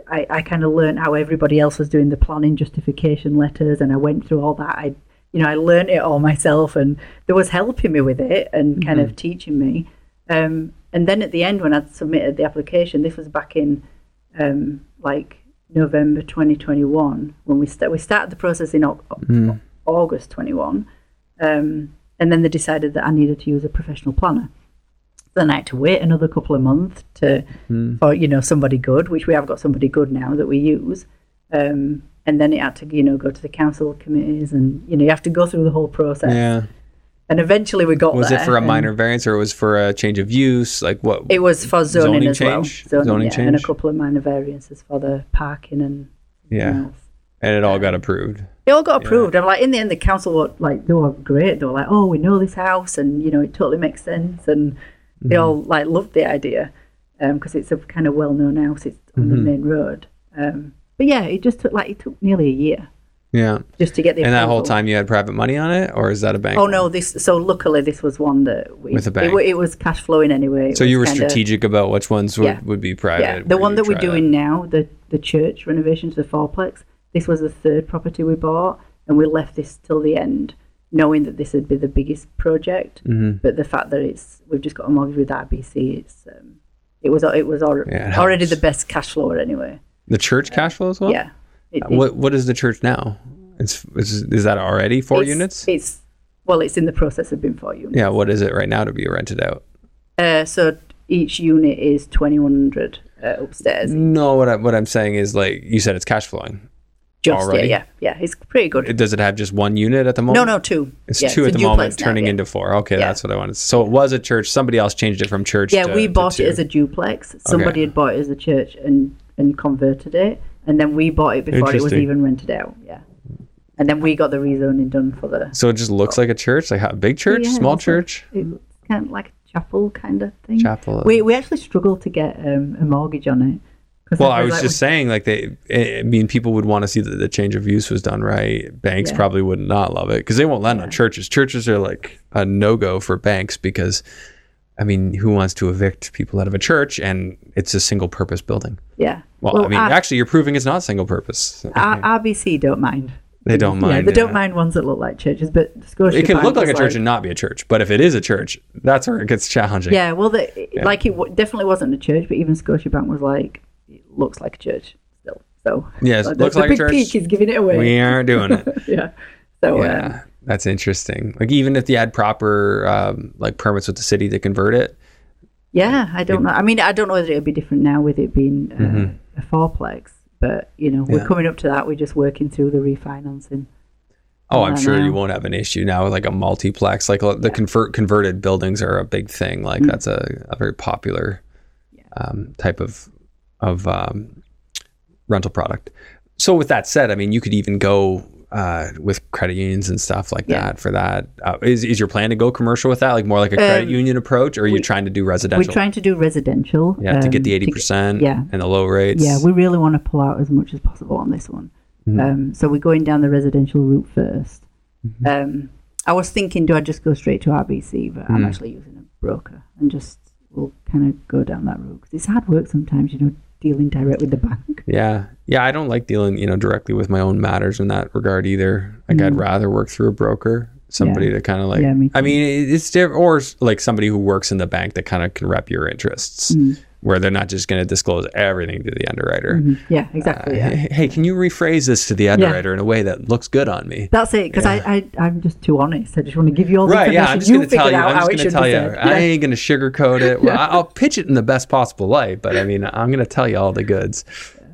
I, I kind of learned how everybody else was doing the planning justification letters, and I went through all that. I, you know, I learned it all myself, and there was helping me with it and kind of teaching me. Um, and then at the end, when I submitted the application, this was back in um, like November 2021 when we sta- we started the process in Au- Au- August 21, um, and then they decided that I needed to use a professional planner. Then I had to wait another couple of months to for you know somebody good, which we have got somebody good now that we use. Um, and then it had to you know go to the council committees, and you know you have to go through the whole process. Yeah. And eventually we got Was it for a minor variance or it was for a change of use? Like what? It was for zoning, Zoning as change? well. Zoning yeah, and a couple of minor variances for the parking and Yeah. else. and it all got approved. They all got approved. I'm like, in the end, the council were like, they were great. They were like, oh, we know this house, and you know, it totally makes sense, and they Mm-hmm. all like loved the idea because it's a kind of well-known house. It's on the Mm-hmm. main road. Um, but yeah, it just took like it took nearly a year Yeah. just to get the. And that whole time you had private money on it, or is that a bank? Oh loan? no! This so luckily this was one that we With a bank. wa- it was cash flowing anyway. It So you were kinda- strategic about which ones would, Yeah. would be private. Yeah, the one that we're doing now, the the church renovations, the fourplex. This was the third property we bought, and we left this till the end, knowing that this would be the biggest project. Mhm. But the fact that it's we've just got a mortgage with RBC, it's um, it was it was al- Yeah, it already the best cash flow anyway. The church cash flow as well. yeah. It- it- What What is the church now? It's is, is that already four it's- units? It's well, it's in the process of being four units. yeah. What is it right now to be rented out? Uh, so each unit is twenty one hundred uh, upstairs. No, what I, what I'm saying is like you said, it's cash flowing. Just already? yeah, yeah, yeah. It's pretty good. Does it have just one unit at the moment? no, no, two. It's Yeah, two a at the moment, now, turning yeah. into four. Okay, that's what I wanted. So it was a church. Somebody else changed it from church. Yeah, to, we bought it as a duplex. Somebody Okay. had bought it as a church and and converted it, and then we bought it before it was even rented out. Yeah, and then we got the rezoning done for the So it just looks like a church, like a big church, small like- church, It's kind of like a chapel kind of thing. chapel. We we actually struggled to get um, a mortgage on it. Well, I was like, just saying, like they, eh, I mean, people would want to see that the change of use was done right. Banks Yeah. probably would not love it because they won't lend on churches. Churches are like a no go for banks because, I mean, who wants to evict people out of a church and it's a single purpose building? yeah. Well, I mean, R- actually, you're proving it's not single purpose. RBC don't mind. They don't Yeah, mind. they don't yeah. mind ones that look like churches, but Scotia It can Bank look like a church and not be a church, but if it is a church, that's where it gets challenging. Yeah, well, the, like it w- definitely wasn't a church, but even Scotiabank was like, looks like a church still. So Yeah, it like, the, looks the like a big church. peak is giving it away. We aren't doing it. yeah. So um, yeah, that's interesting. Like even if you had proper um, like permits with the city to convert it. yeah, I don't know. I mean, I don't know whether it'll be different now with it being uh, Mhm. a fourplex, but you know, we're Yeah. coming up to that. We're just working through the refinancing. Oh, I'm Yeah, sure you won't have an issue now with like a multiplex. Like uh, the convert converted buildings are a big thing. Like that's a, a very popular um, type of of um, rental product. So with that said, I mean, you could even go uh, with credit unions and stuff like Yeah. that for that. Uh, is is your plan to go commercial with that, like more like a credit Um, union approach, or are you trying to do residential? We're trying to do residential. yeah, to get um, the eighty percent yeah. and the low rates. Yeah, we really want to pull out as much as possible on this one. Mhm. Um, so we're going down the residential route 1st Mm-hmm. Um, I was thinking, do I just go straight to RBC? But I'm Mm. actually using a broker and just we'll kind of go down that route 'Cause it's hard work sometimes, you know, dealing direct with the bank. Yeah. Yeah. I don't like dealing, you know, directly with my own matters in that regard either. Like I'd Mm. rather work through a broker, somebody to kind of like, Yeah, me I mean, it's different, or like somebody who works in the bank that kind of can rep your interests Mm. Where they're not just going to disclose everything to the underwriter. Mhm. Yeah, exactly. Uh, yeah. hey, hey, can you rephrase this to the underwriter in a way that looks good on me? That's it, because I, I, I'm just too honest. I just want to give you all the Right, yeah, information. I'm just you gonna tell you. I'm how just gonna should tell you. I ain't gonna sugarcoat it. Well, I'll pitch it in the best possible light, but I mean, I'm gonna tell you all the goods.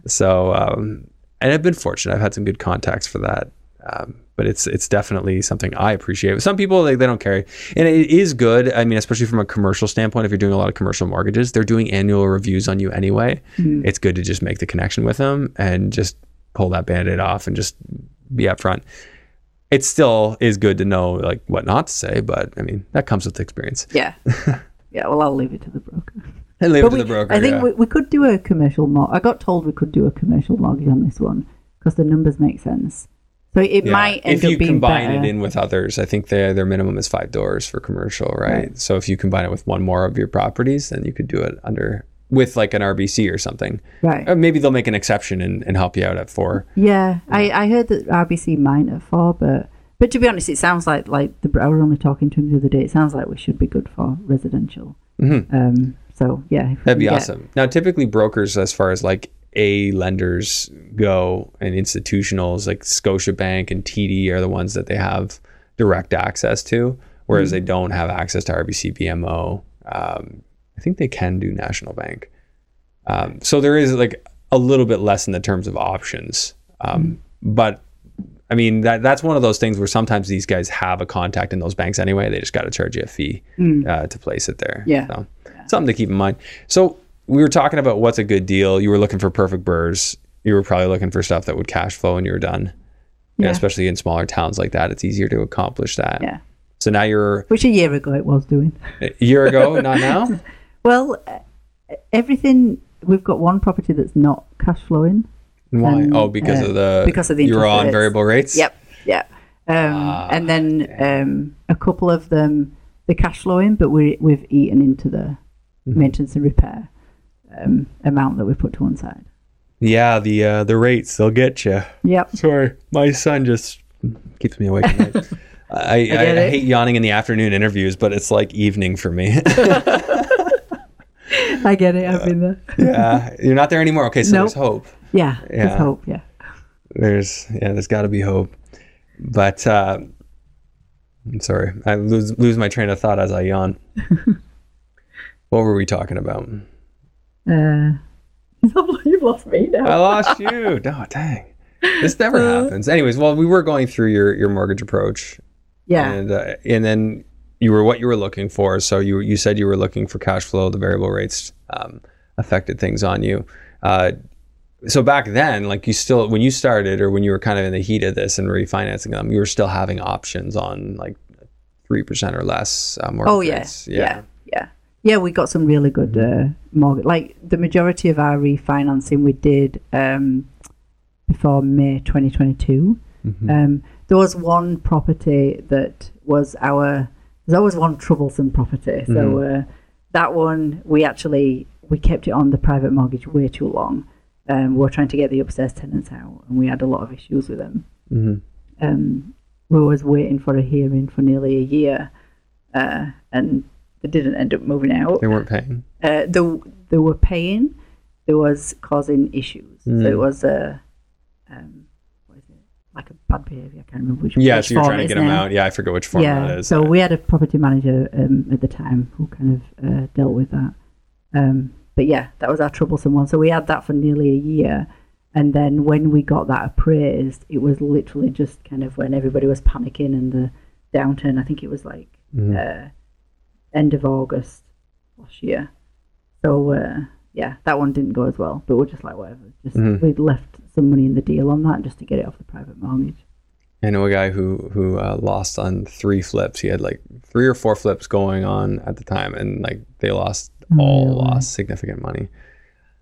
So, um, and I've been fortunate. I've had some good contacts for that. Um, but it's it's definitely something I appreciate. Some people they, they don't carry, and it is good. I mean, especially from a commercial standpoint, if you're doing a lot of commercial mortgages, they're doing annual reviews on you anyway. Mm-hmm. It's good to just make the connection with them and just pull that band-aid off and just be upfront it still is good to know like what not to say, but I mean that comes with experience. Yeah. yeah, well, I'll leave it to the broker. And leave it to we, the broker. I think yeah. we, we could do a commercial mor I got told we could do a commercial mortgage on this one because the numbers make sense. So it Yeah. might end if up you being combine better. it in with others, I think their their minimum is five doors for commercial, right? So if you combine it with one more of your properties, then you could do it under with like an RBC or something. right. Or maybe they'll make an exception and, and help you out at four. Yeah, I, I heard that RBC might at four, but but to be honest, it sounds like like the I was only talking to him the other day. It sounds like we should be good for residential. Mhm. Um, so yeah, That'd be awesome. Now, typically brokers, as far as like A lenders go and institutionals like Scotiabank and TD are the ones that they have direct access to, whereas Mm-hmm. they don't have access to RBC BMO. Um, I think they can do National Bank. Um, so there is like a little bit less in the terms of options. Um, Mm-hmm. But I mean, that that's one of those things where sometimes these guys have a contact in those banks anyway. They just got to charge you a fee uh, to place it there. Mm. Yeah. So, something to keep in mind. So we were talking about what's a good deal. You were looking for perfect BRRRRs. You were probably looking for stuff that would cash flow when you were done. Yeah. Especially in smaller towns like that, it's easier to accomplish that. Yeah, So now you're which a year ago it was doing. a year ago, not now. Well, uh, everything we've got one property that's not cash flowing. Why? Um, oh, because uh, of the because of the you were interest on rates. variable rates. Yep, yeah. Um, Ah, and then um, a couple of them the cash flowing, but we we've eaten into the Mm-hmm. maintenance and repair um, amount that we put to one side. Yeah, the uh, the rates they'll get you. Yep. Sorry, my son just keeps me awake at night. I, I, get I hate yawning in the afternoon interviews, but it's like evening for me. I get it. I've been there. yeah, you're not there anymore. Okay, so Nope. there's hope. Yeah, Yeah. there's hope. Yeah. There's yeah, there's got to be hope. But uh, I'm sorry, I lose lose my train of thought as I yawn. what were we talking about? Uh, you've lost me now. I lost you. Oh dang, this never happens. Anyways, well, we were going through your your mortgage approach, yeah. and uh, and then you were what you were looking for. So you you said you were looking for cash flow. The variable rates um, affected things on you. Uh, so back then, like you still when you started or when you were kind of in the heat of this and refinancing them, you were still having options on like three percent or less uh, mortgage Oh yeah, rates. yeah, yeah, yeah. We got some really good uh, mortgage. Like the majority of our refinancing we did um, before May 2022. Mm-hmm. Um, there was one property that was our. There's always one troublesome property. So Mm-hmm. uh, that one we actually we kept it on the private mortgage way too long. Um, we were trying to get the upstairs tenants out, and we had a lot of issues with them. Mhm. Um, we was waiting for a hearing for nearly a year, uh, and they didn't end up moving out. They weren't paying. Uh, they, they were paying. there was causing issues. So Mm. it was a, um, what is it? Like a bad behaviour. I can't remember which. Yeah, which so you're trying to get them now. out. Yeah, I forget which form yeah. that is. So we had a property manager um, at the time who kind of uh, dealt with that. Um, but yeah, that was our troublesome one. So we had that for nearly a year. And then when we got that appraised, it was literally just kind of when everybody was panicking and the downturn. I think it was like Mhm. uh, end of August last year. So uh, yeah, that one didn't go as well. But we're just like whatever. Just Mhm. we'd left some money in the deal on that just to get it off the private mortgage. I know a guy who who uh, lost on three flips. He had like three or four flips going on at the time, and like they lost all Really? lost significant money.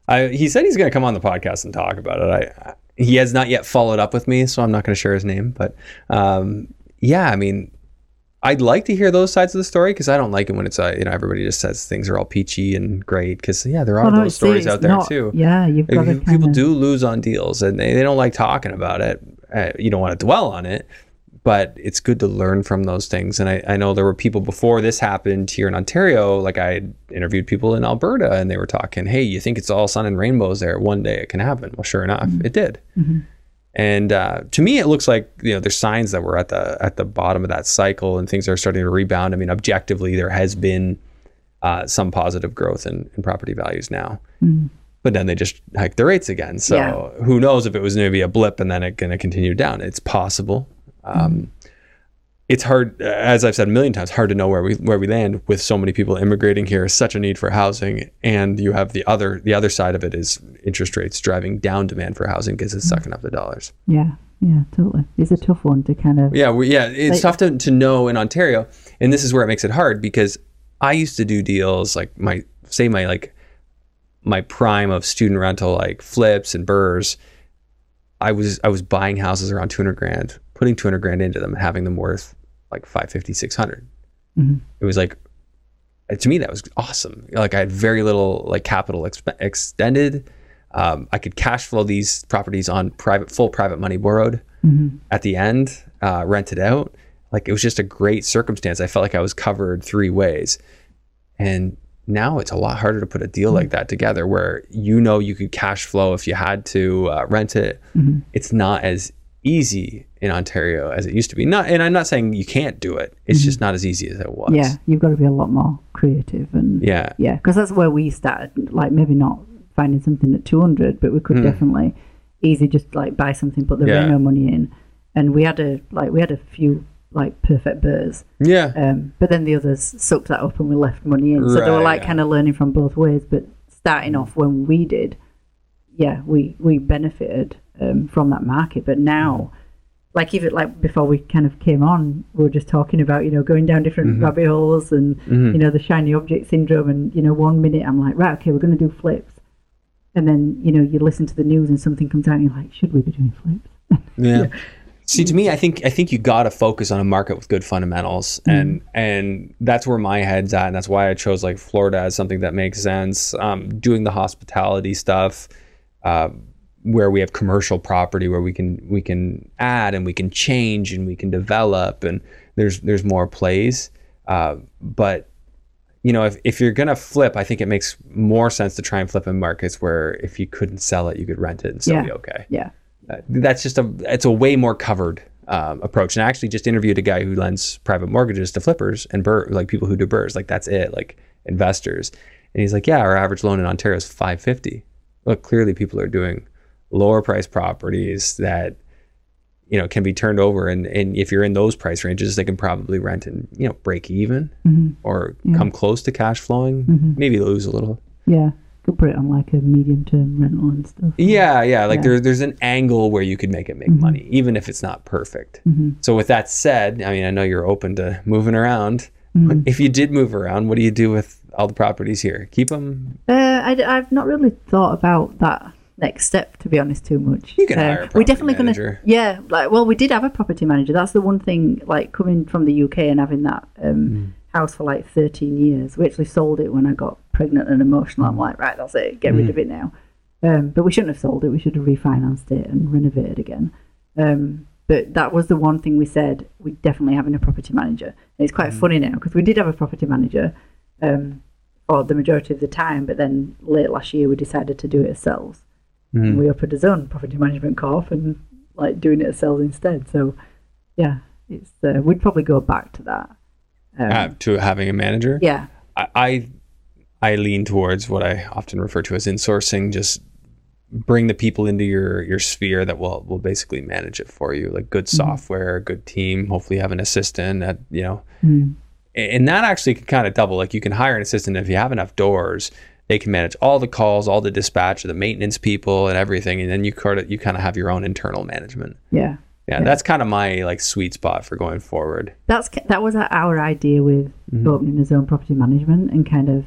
I, he said he's going to come on the podcast and talk about it. I, I he has not yet followed up with me, so I'm not going to share his name. But um, yeah, I mean, I'd like to hear those sides of the story because I don't like it when it's uh, you know everybody just says things are all peachy and great because yeah, there are no, those stories out there Not- too. Yeah, you've got If people do lose on deals and they, they don't like talking about it uh, you don't want to dwell on it but it's good to learn from those things and I, I know there were people before this happened here in ontario like i interviewed people in alberta and they were talking hey you think it's all sun and rainbows there? One day it can happen. Well sure enough it did and uh, to me it looks like you know there's signs that we're at the at the bottom of that cycle and things are starting to rebound i mean objectively there has been uh, some positive growth in, in property values now but then they just hike the rates again. So Yeah. who knows if it was maybe a blip and then it going to continue down? It's possible. Um, It's hard, as I've said a million times, hard to know where we where we land with so many people immigrating here. Such a need for housing, and you have the other the other side of it is interest rates driving down demand for housing because it's sucking up the dollars. yeah, yeah, totally. It's a tough one to kind of. Yeah, we, yeah, it's Like- tough to, to know in Ontario, and this is where it makes it hard because I used to do deals like my say my like my prime of student rental like flips and BRRRRs. I was I was buying houses around 200 grand, putting 200 grand into them having them worth like 550, 600. Mhm. It was like to me that was awesome. Like I had very little like capital exp- extended. Um, I could cash flow these properties on private full private money borrowed Mhm. at the end, uh, rented out. Like it was just a great circumstance. I felt like I was covered three ways. And now it's a lot harder to put a deal like that together where you know you could cash flow if you had to uh, rent it. Mhm. It's not as easy in Ontario as it used to be. Not, and I'm not saying you can't do it. It's just not as easy as it was. Yeah, you've got to be a lot more creative and Yeah. yeah, because that's where we started. Like maybe not finding something at two hundred, but we could Hmm. definitely easy just like buy something, put the Yeah. reno money in, and we had a like we had a few like perfect BRRRRs, Yeah. um, but then the others sucked that up and we left money in. So they were like yeah. kind of learning from both ways. But starting off when we did, yeah, we we benefited um, from that market. But now, like even like before we kind of came on, we were just talking about you know going down different Mm-hmm. rabbit holes and Mhm. you know the shiny object syndrome. And you know one minute I'm like right, okay, we're going to do flips, and then you know you listen to the news and something comes out and you're like, should we be doing flips? Yeah. See, to me, I think I think you got to focus on a market with good fundamentals, and and that's where my head's at, and that's why I chose like Florida as something that makes sense. Um, doing the hospitality stuff, uh, where we have commercial property, where we can we can add and we can change and we can develop, and there's there's more plays. Uh, but you know, if, if you're gonna flip, I think it makes more sense to try and flip in markets where if you couldn't sell it, you could rent it and still Yeah. be okay Yeah, uh, that's just a it's a way more covered um, approach. And I actually just interviewed a guy who lends private mortgages to flippers and bur- like people who do BRRRRs. Like that's it, like investors. And he's like, yeah, our average loan in Ontario is five fifty. Look, clearly people are doing lower price properties that you know can be turned over, and and if you're in those price ranges, they can probably rent and you know break even Mhm. or come close to cash flowing, Mhm. maybe lose a little. yeah. Put it on like a medium term rental and stuff. Yeah, yeah. Like Yeah. there, there's an angle where you could make it make money, even if it's not perfect. Mhm. So with that said, I mean, I know you're open to moving around. Mhm. If you did move around, what do you do with all the properties here? Keep them. Uh, I, I, have not really thought about that next step, to be honest, too much. You can Uh, hire a we're definitely manager. gonna, yeah. Like, well, we did have a property manager. That's the one thing. Like coming from the UK and having that um, Mm. house for like 13 years. We actually sold it when I got pregnant and emotional. I'm like, right, that's it. Get Mm. rid of it now. Um, but we shouldn't have sold it. We should have refinanced it and renovated again. Um, but that was the one thing we said we definitely having a property manager. And it's quite funny now because we did have a property manager um, or the majority of the time. But then late last year, we decided to do it ourselves. Mm-hmm. And we opened a own property management corp and like doing it ourselves instead. So yeah, it's uh, we'd probably go back to that. Um, Uh, to having a manager. yeah, I, I I lean towards what I often refer to as insourcing. Just bring the people into your your sphere that will will basically manage it for you, like good software, good team. Hopefully, you have an assistant. That you know, Mm. and that actually can kind of double. Like you can hire an assistant if you have enough doors. They can manage all the calls, all the dispatch, the maintenance people, and everything. And then you kind of you kind of have your own internal management. yeah. Yeah, that's kind of my like sweet spot for going forward. That's that was our idea with Mm-hmm. opening his own property management and kind of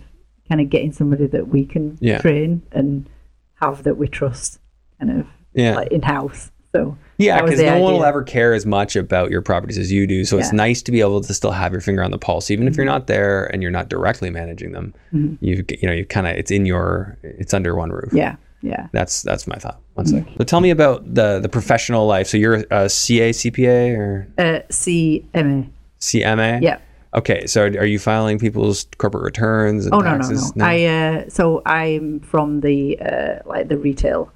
kind of getting somebody that we can Yeah. train and have that we trust, kind of Yeah. like in house. So Yeah, because no one will ever care as much about your properties as you do. So it's nice to be able to still have your finger on the pulse, even if you're not there and you're not directly managing them. Mm-hmm. You you know you kind of it's in your it's under one roof. yeah, yeah. That's that's my thought. One sec. So tell me about the the professional life. So you're a CA, CPA, or Uh, CMA. CMA? Yeah. Okay. So are you filing people's corporate returns and Oh no, no, taxes? no. I uh, so I'm from the uh, like the retail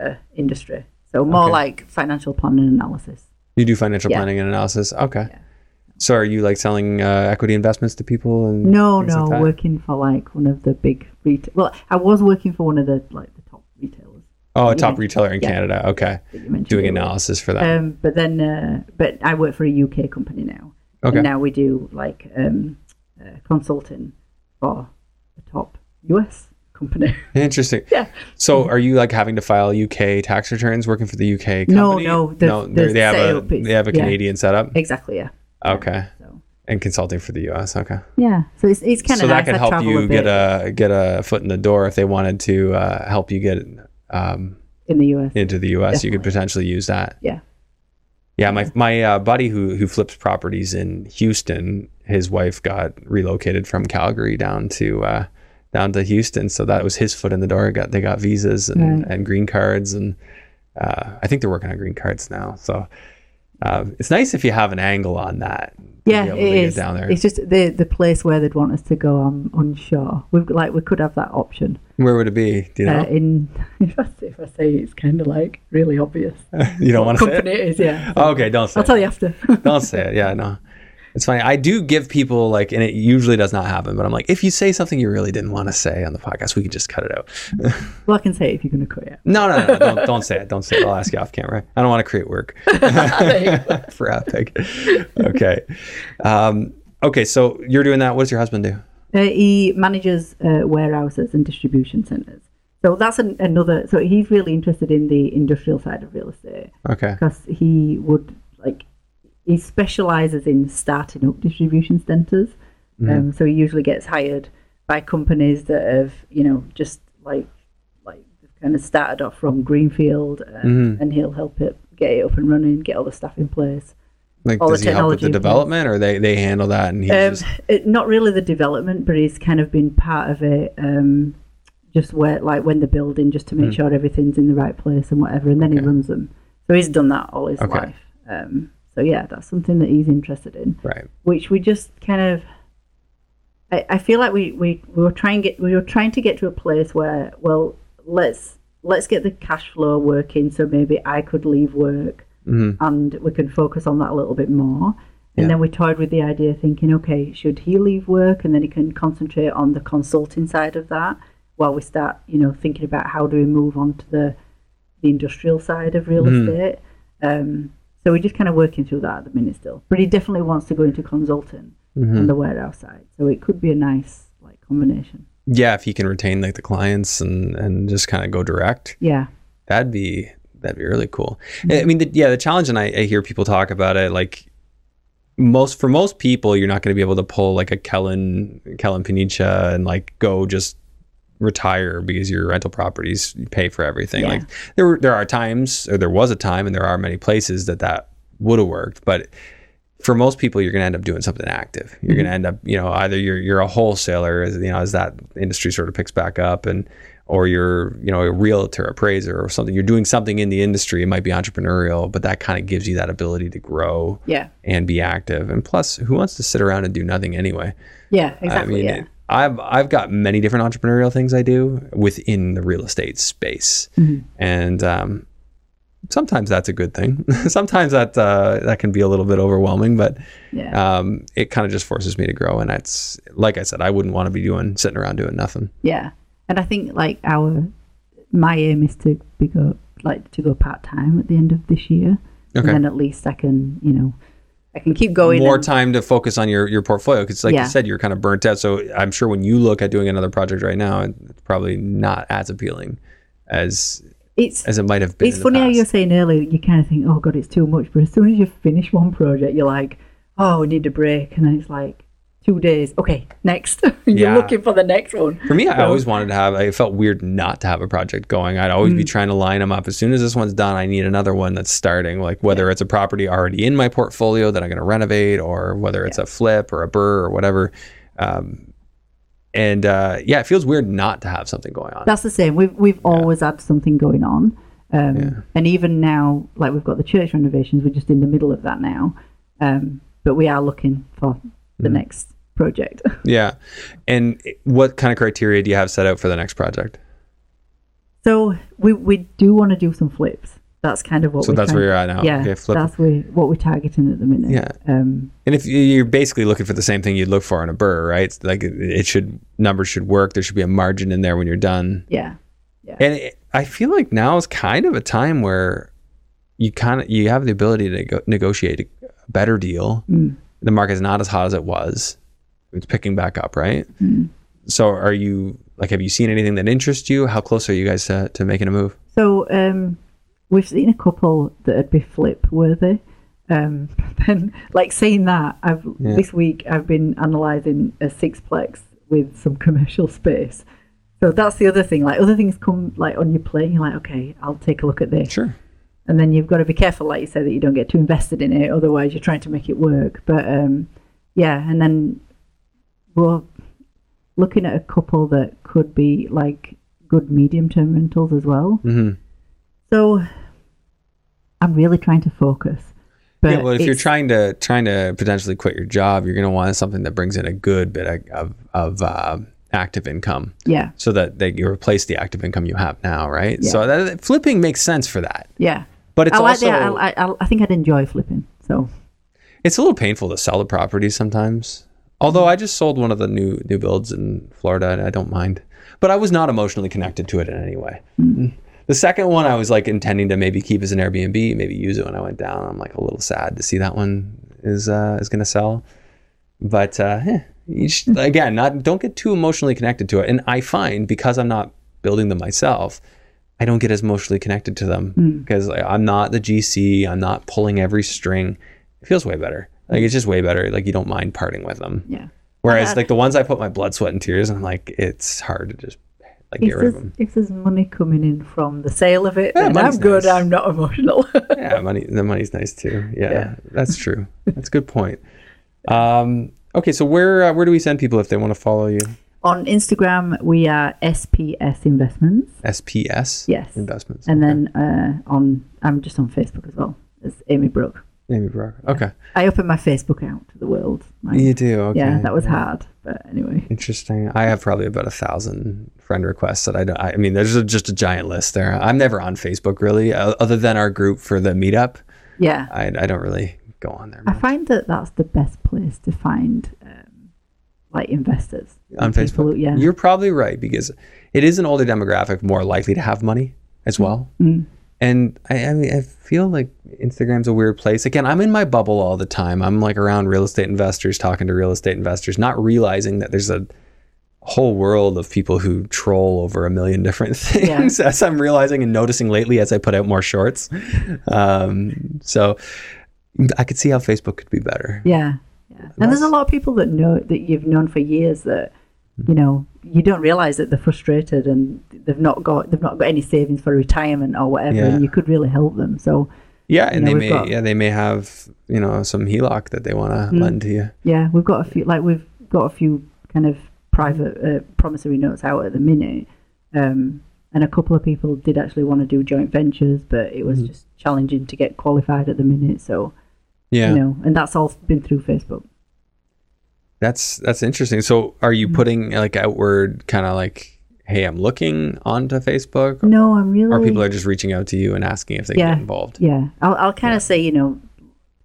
uh, industry. So more Okay. like financial planning and analysis. you do financial Yeah. planning and analysis. Okay. So are you like selling uh, equity investments to people and No, no, like working for like one of the big retail. Well, I was working for one of the like the top retailers Oh, a top retailer in yeah. Canada. Okay. that you mentioned. Doing analysis for that. Um, but then, uh, but I work for a UK company now. Okay. And now we do like um, uh, consulting for the top US company. Interesting. yeah. So, are you like having to file UK tax returns working for the UK No, company? no, the- no. the they have a they have a yeah. Canadian setup. Exactly. Yeah. Okay, So and consulting for the US. Okay, yeah. So it's it's kind so of that could I help you a get a get a foot in the door if they wanted to uh, help you get um, in the US. into the US. You could potentially use that. Yeah. Yeah, my my uh, buddy who who flips properties in Houston, his wife got relocated from Calgary down to uh, down to Houston, so that was his foot in the door. Got they got visas and, Right. and green cards, and uh, I think they're working on green cards now. So uh, it's nice if you have an angle on that. Yeah, it is. down there. It's just the the place where they'd want us to go on onshore. We've like we could have that option. Where would it be? Do you know? Uh, in if I say, if I say it's kind of like really obvious. you don't want to say it? it is, yeah. Oh, okay, don't say. I'll it. tell you after. Don't say it. Yeah, no. It's funny. I do give people like, and it usually does not happen, but I'm like, if you say something you really didn't want to say on the podcast, we can just cut it out. well, I can say it if you're going to cut it. No, no, no, don't, don't say it. Don't say it. I'll ask you off camera. I don't want to create work for Epic. Okay. Um, okay. So you're doing that. What does your husband do? Uh, he manages uh, warehouses and distribution centres. So that's an, another. So he's really interested in the industrial side of real estate Okay. because he would like he specialises in starting up distribution centres. Um, so he usually gets hired by companies that have you know just like like kind of started off from greenfield, um, and he'll help it get it up and running, get all the stuff in place. Like, All the he help with technology the development, or they they handle that and he Um, just it, not really the development, but he's kind of been part of it. Um, just where, like, when they're building, just to make sure everything's in the right place and whatever, and then he Hmm. Runs them. So he's done that all his Okay. life. Um, so yeah, that's something that he's interested in, right? which we just kind of. I, I feel like we, we, we were trying get we were trying to get to a place where well let's let's get the cash flow working so maybe I could leave work Mhm. and we can focus on that a little bit more. And Yeah. then we toyed with the idea, thinking, okay, should he leave work and then he can concentrate on the consulting side of that while we start, you know, thinking about how do we move on to the the industrial side of real Mhm. estate. Um, so we're just kind of working through that at the minute still. But he definitely wants to go into consulting Mhm. on the warehouse side. So it could be a nice like combination. Yeah, if he can retain like the clients and and just kind of go direct. Yeah. That'd be that'd be really cool. I mean, the, yeah, the challenge, and I, I hear people talk about it. Like most for most people, you're not going to be able to pull like a Kellen Kellen Panicha and like go just retire because your rental properties pay for everything. Yeah. Like there there are times, or there was a time, and there are many places that that would have worked, but. For most people, you're going to end up doing something active. You're mm-hmm. going to end up, you know, either you're you're a wholesaler, as you know, as that industry sort of picks back up, and or you're you know a realtor appraiser or something you're doing something in the industry it might be entrepreneurial but that kind of gives you that ability to grow Yeah. and be active and plus who wants to sit around and do nothing anyway Yeah, exactly. i mean yeah. it- I've I've got many different entrepreneurial things I do within the real estate space, and um, sometimes that's a good thing. sometimes that uh, that can be a little bit overwhelming, but Yeah. um, it kind of just forces me to grow. And that's like I said, I wouldn't want to be doing sitting around doing nothing. Yeah, and I think like our my aim is to be go like to go part time at the end of this year, Okay. and then at least I can you know I can keep going. More and- time to focus on your your portfolio because, like Yeah. you said, you're kind of burnt out. So I'm sure when you look at doing another project right now, it's probably not as appealing as It's as it might have been. it's funny how you're saying earlier you kind of think oh god it's too much, but as soon as you finish one project you're like oh we need a break, and then it's like two days okay next you're Yeah. looking for the next one. For me, I So- always wanted to have. I felt weird not to have a project going. I'd always Mm. be trying to line them up. As soon as this one's done, I need another one that's starting. Like whether it's a property already in my portfolio that I'm going to renovate, or whether it's a flip or a BRRRR or whatever. Um, and uh, yeah, it feels weird not to have something going on. That's the same. We've we've always had something going on, um, and even now, like we've got the church renovations. We're just in the middle of that now, um, but we are looking for the Mm-hmm. next project. Yeah. And what kind of criteria do you have set out for the next project? so we we do want to do some flips. That's kind of what. So we're that's trying- where you're at now. Yeah, Okay, flip. that's we, what we're targeting at the minute. Yeah. Um, And if you- you're basically looking for the same thing you'd look for in a BRRRR, right? It's like it, it should numbers should work. There should be a margin in there when you're done. yeah. And it, I feel like now is kind of a time where you kind of you have the ability to go, negotiate a better deal. Mm. The market's not as hot as it was. It's picking back up, right? Mm. So are you like have you seen anything that interests you? How close are you guys to, to making a move? So um, we've seen a couple that would be flip worthy. Um, then, like saying that, I've Yeah. this week I've been analysing a sixplex with some commercial space. So that's the other thing. Like other things come like on your plate, you're like, okay, I'll take a look at this, Sure. and then you've got to be careful, like you said, that you don't get too invested in it. Otherwise, you're trying to make it work. But um, yeah, and then we're looking at a couple that could be like good medium term rentals as well. hmm So I'm really trying to focus. But yeah, well, if you're trying to trying to potentially quit your job, you're going to want something that brings in a good bit of of, of uh, active income, yeah, so that, that you replace the active income you have now, right? Yeah. So that, flipping makes sense for that, yeah. but it's I like also. I, I, I think I'd enjoy flipping. So it's a little painful to sell the property sometimes. Although I just sold one of the new new builds in Florida, and I don't mind. But I was not emotionally connected to it in any way. The second one, I was like intending to maybe keep as an Airbnb, maybe use it when I went down. I'm like a little sad to see that one is uh, is going to sell. But uh, eh, you sh- again, not don't get too emotionally connected to it. And I find because I'm not building them myself, I don't get as emotionally connected to them because like, I'm not the GC. I'm not pulling every string. It feels way better. Like it's just way better. Like you don't mind parting with them. yeah. Whereas like the ones I put my blood, sweat, and tears, and I'm like it's hard to just like If get rid of them. if there's money coming in from the sale of it, Yeah, then I'm good. I'm not emotional. Yeah, money. The money's nice too. Yeah, Yeah. that's true. That's a good point. Um, okay, so where uh, where do we send people if they want to follow you? On Instagram, we are SPS Investments. SPS. Yes. Investments. And Okay. then uh, on, I'm just on Facebook as well. It's Amy Brooke. Amy Brock. Okay. I opened my Facebook out to the world. My- You do. Okay. yeah, that was hard. But anyway, Interesting. I have probably about a thousand friend requests that I don't. I mean, there's a, just a giant list there. I'm never on Facebook really, other than our group for the meetup. yeah. I, I don't really go on there I find that that's the best place to find um, like investors on People Facebook. yeah. You're probably right because it is an older demographic more likely to have money as well. Mm. And I, I mean, I feel like Instagram's a weird place. Again, I'm in my bubble all the time. I'm like around real estate investors, talking to real estate investors, not realizing that there's a whole world of people who troll over a million different things as I'm realizing and noticing lately as I put out more shorts. Um, so I could see how Facebook could be better. Yeah, yeah. And there's a lot of people that know that you've known for years that you know you don't realize that they're frustrated and they've not got they've not got any savings for retirement or whatever, Yeah. and you could really help them. So Yeah, and know, they may got- yeah they may have you know some HELOC that they want to lend to you. yeah, we've got a few like we've got a few kind of private uh, promissory notes out at the minute. Um, and a couple of people did actually want to do joint ventures, but it was just challenging to get qualified at the minute. So Yeah. you know, and that's all been through Facebook. That's that's interesting. So, are you Mm-hmm. putting like outward kind of like, "Hey, I'm looking" onto Facebook, No, I'm really. or people are just reaching out to you and asking if they Yeah. get involved? Yeah, I'll, I'll kind of say, you know,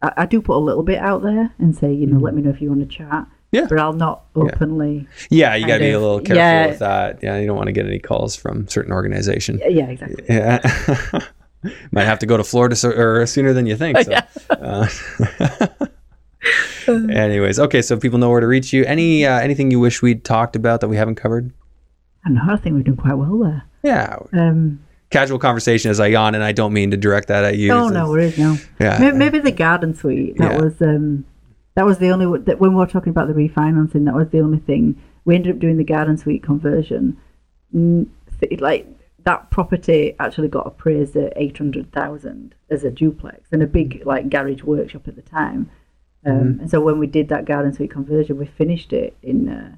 I, I do put a little bit out there and say, you know, let me know if you want to chat. Mm-hmm. Yeah. But I'll not openly. Yeah, you got to be a little careful Yeah. with that. Yeah, you don't want to get any calls from certain organization. Yeah, exactly. Yeah. Might have to go to Florida so, or sooner than you think. So. Uh, anyways, okay, so people know where to reach you. Any uh, anything you wish we'd talked about that we haven't covered? I know. I think we've done quite well there. Yeah, Um, casual conversation as I yawn, and I don't mean to direct that at you. oh no, worries, no. Yeah. Maybe, maybe the garden suite. That Yeah. was um, that was the only that when we were talking about the refinancing. That was the only thing we ended up doing the garden suite conversion. Like that property actually got appraised at eight hundred thousand as a duplex and a big like garage workshop at the time. Um, Mm-hmm. And so when we did that garden suite conversion, we finished it in uh,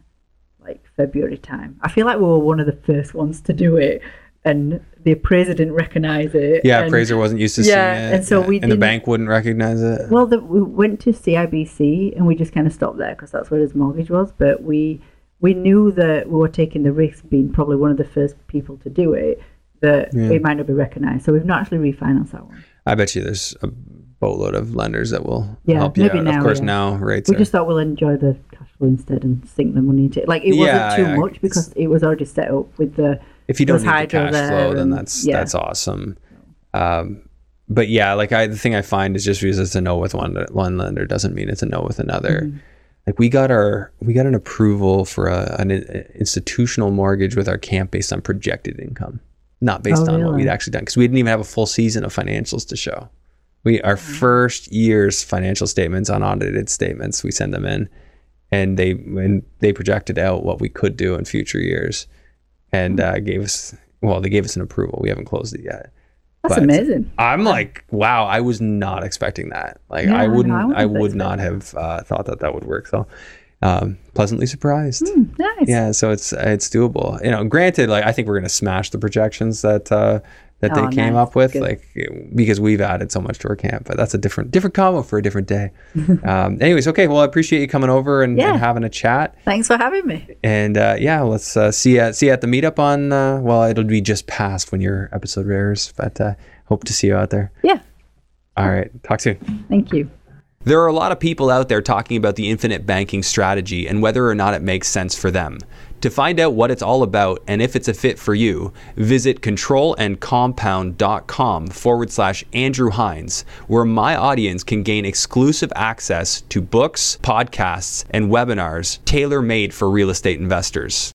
like February time. I feel like we were one of the first ones to do it, and the appraiser didn't recognise it. Yeah, and- appraiser wasn't used to Yeah, seeing it. and so we and the bank wouldn't recognize it. Well, the, we went to CIBC and we just kind of stopped there because that's where his mortgage was. But we we knew that we were taking the risk, being probably one of the first people to do it, that it might not be recognised. So we've not actually refinanced that one. I bet you there's a boatload of lenders that will Yeah, help you maybe out. now, of course, yeah. now rates We are. just thought we'll enjoy the cash flow instead and sink the money into it. Like it Yeah, wasn't too much it's- because it was already set up with the if you don't need the cash flow, then that's that's awesome. Um, but yeah, like I, the thing I find is just because it's a no with one one lender doesn't mean it's a no with another. Mm-hmm. Like we got our we got an approval for a, an institutional mortgage with our camp based on projected income, not based Oh, on what we'd actually done because we didn't even have a full season of financials to show. We our first year's financial statements, unaudited statements, we send them in, and they and they projected out what we could do in future years, and uh, gave us well, they gave us an approval. We haven't closed it yet. that's But amazing. I'm like, wow, I was not expecting that. Like, Yeah, I I wouldn't, I I, wasn't would not have uh, thought that that would work. So, um, pleasantly surprised. Hmm, nice. Yeah, so it's it's doable. You know, granted, like I think we're gonna smash the projections that uh, that Oh, they came nice. up with, Good. like because we've added so much to our camp. But that's a different different combo for a different day. um, anyways, okay. Well, I appreciate you coming over and, Yeah. and having a chat. Thanks for having me. And uh, yeah, let's uh, see you at, see you at the meetup on. Uh, well, it'll be just past when your episode airs, but uh, hope to see you out there. Yeah. All right, talk soon. Thank you. There are a lot of people out there talking about the infinite banking strategy and whether or not it makes sense for them. To find out what it's all about and if it's a fit for you, visit controlandcompound.com forward slash Andrew Hines, where my audience can gain exclusive access to books, podcasts, and webinars tailor made for real estate investors.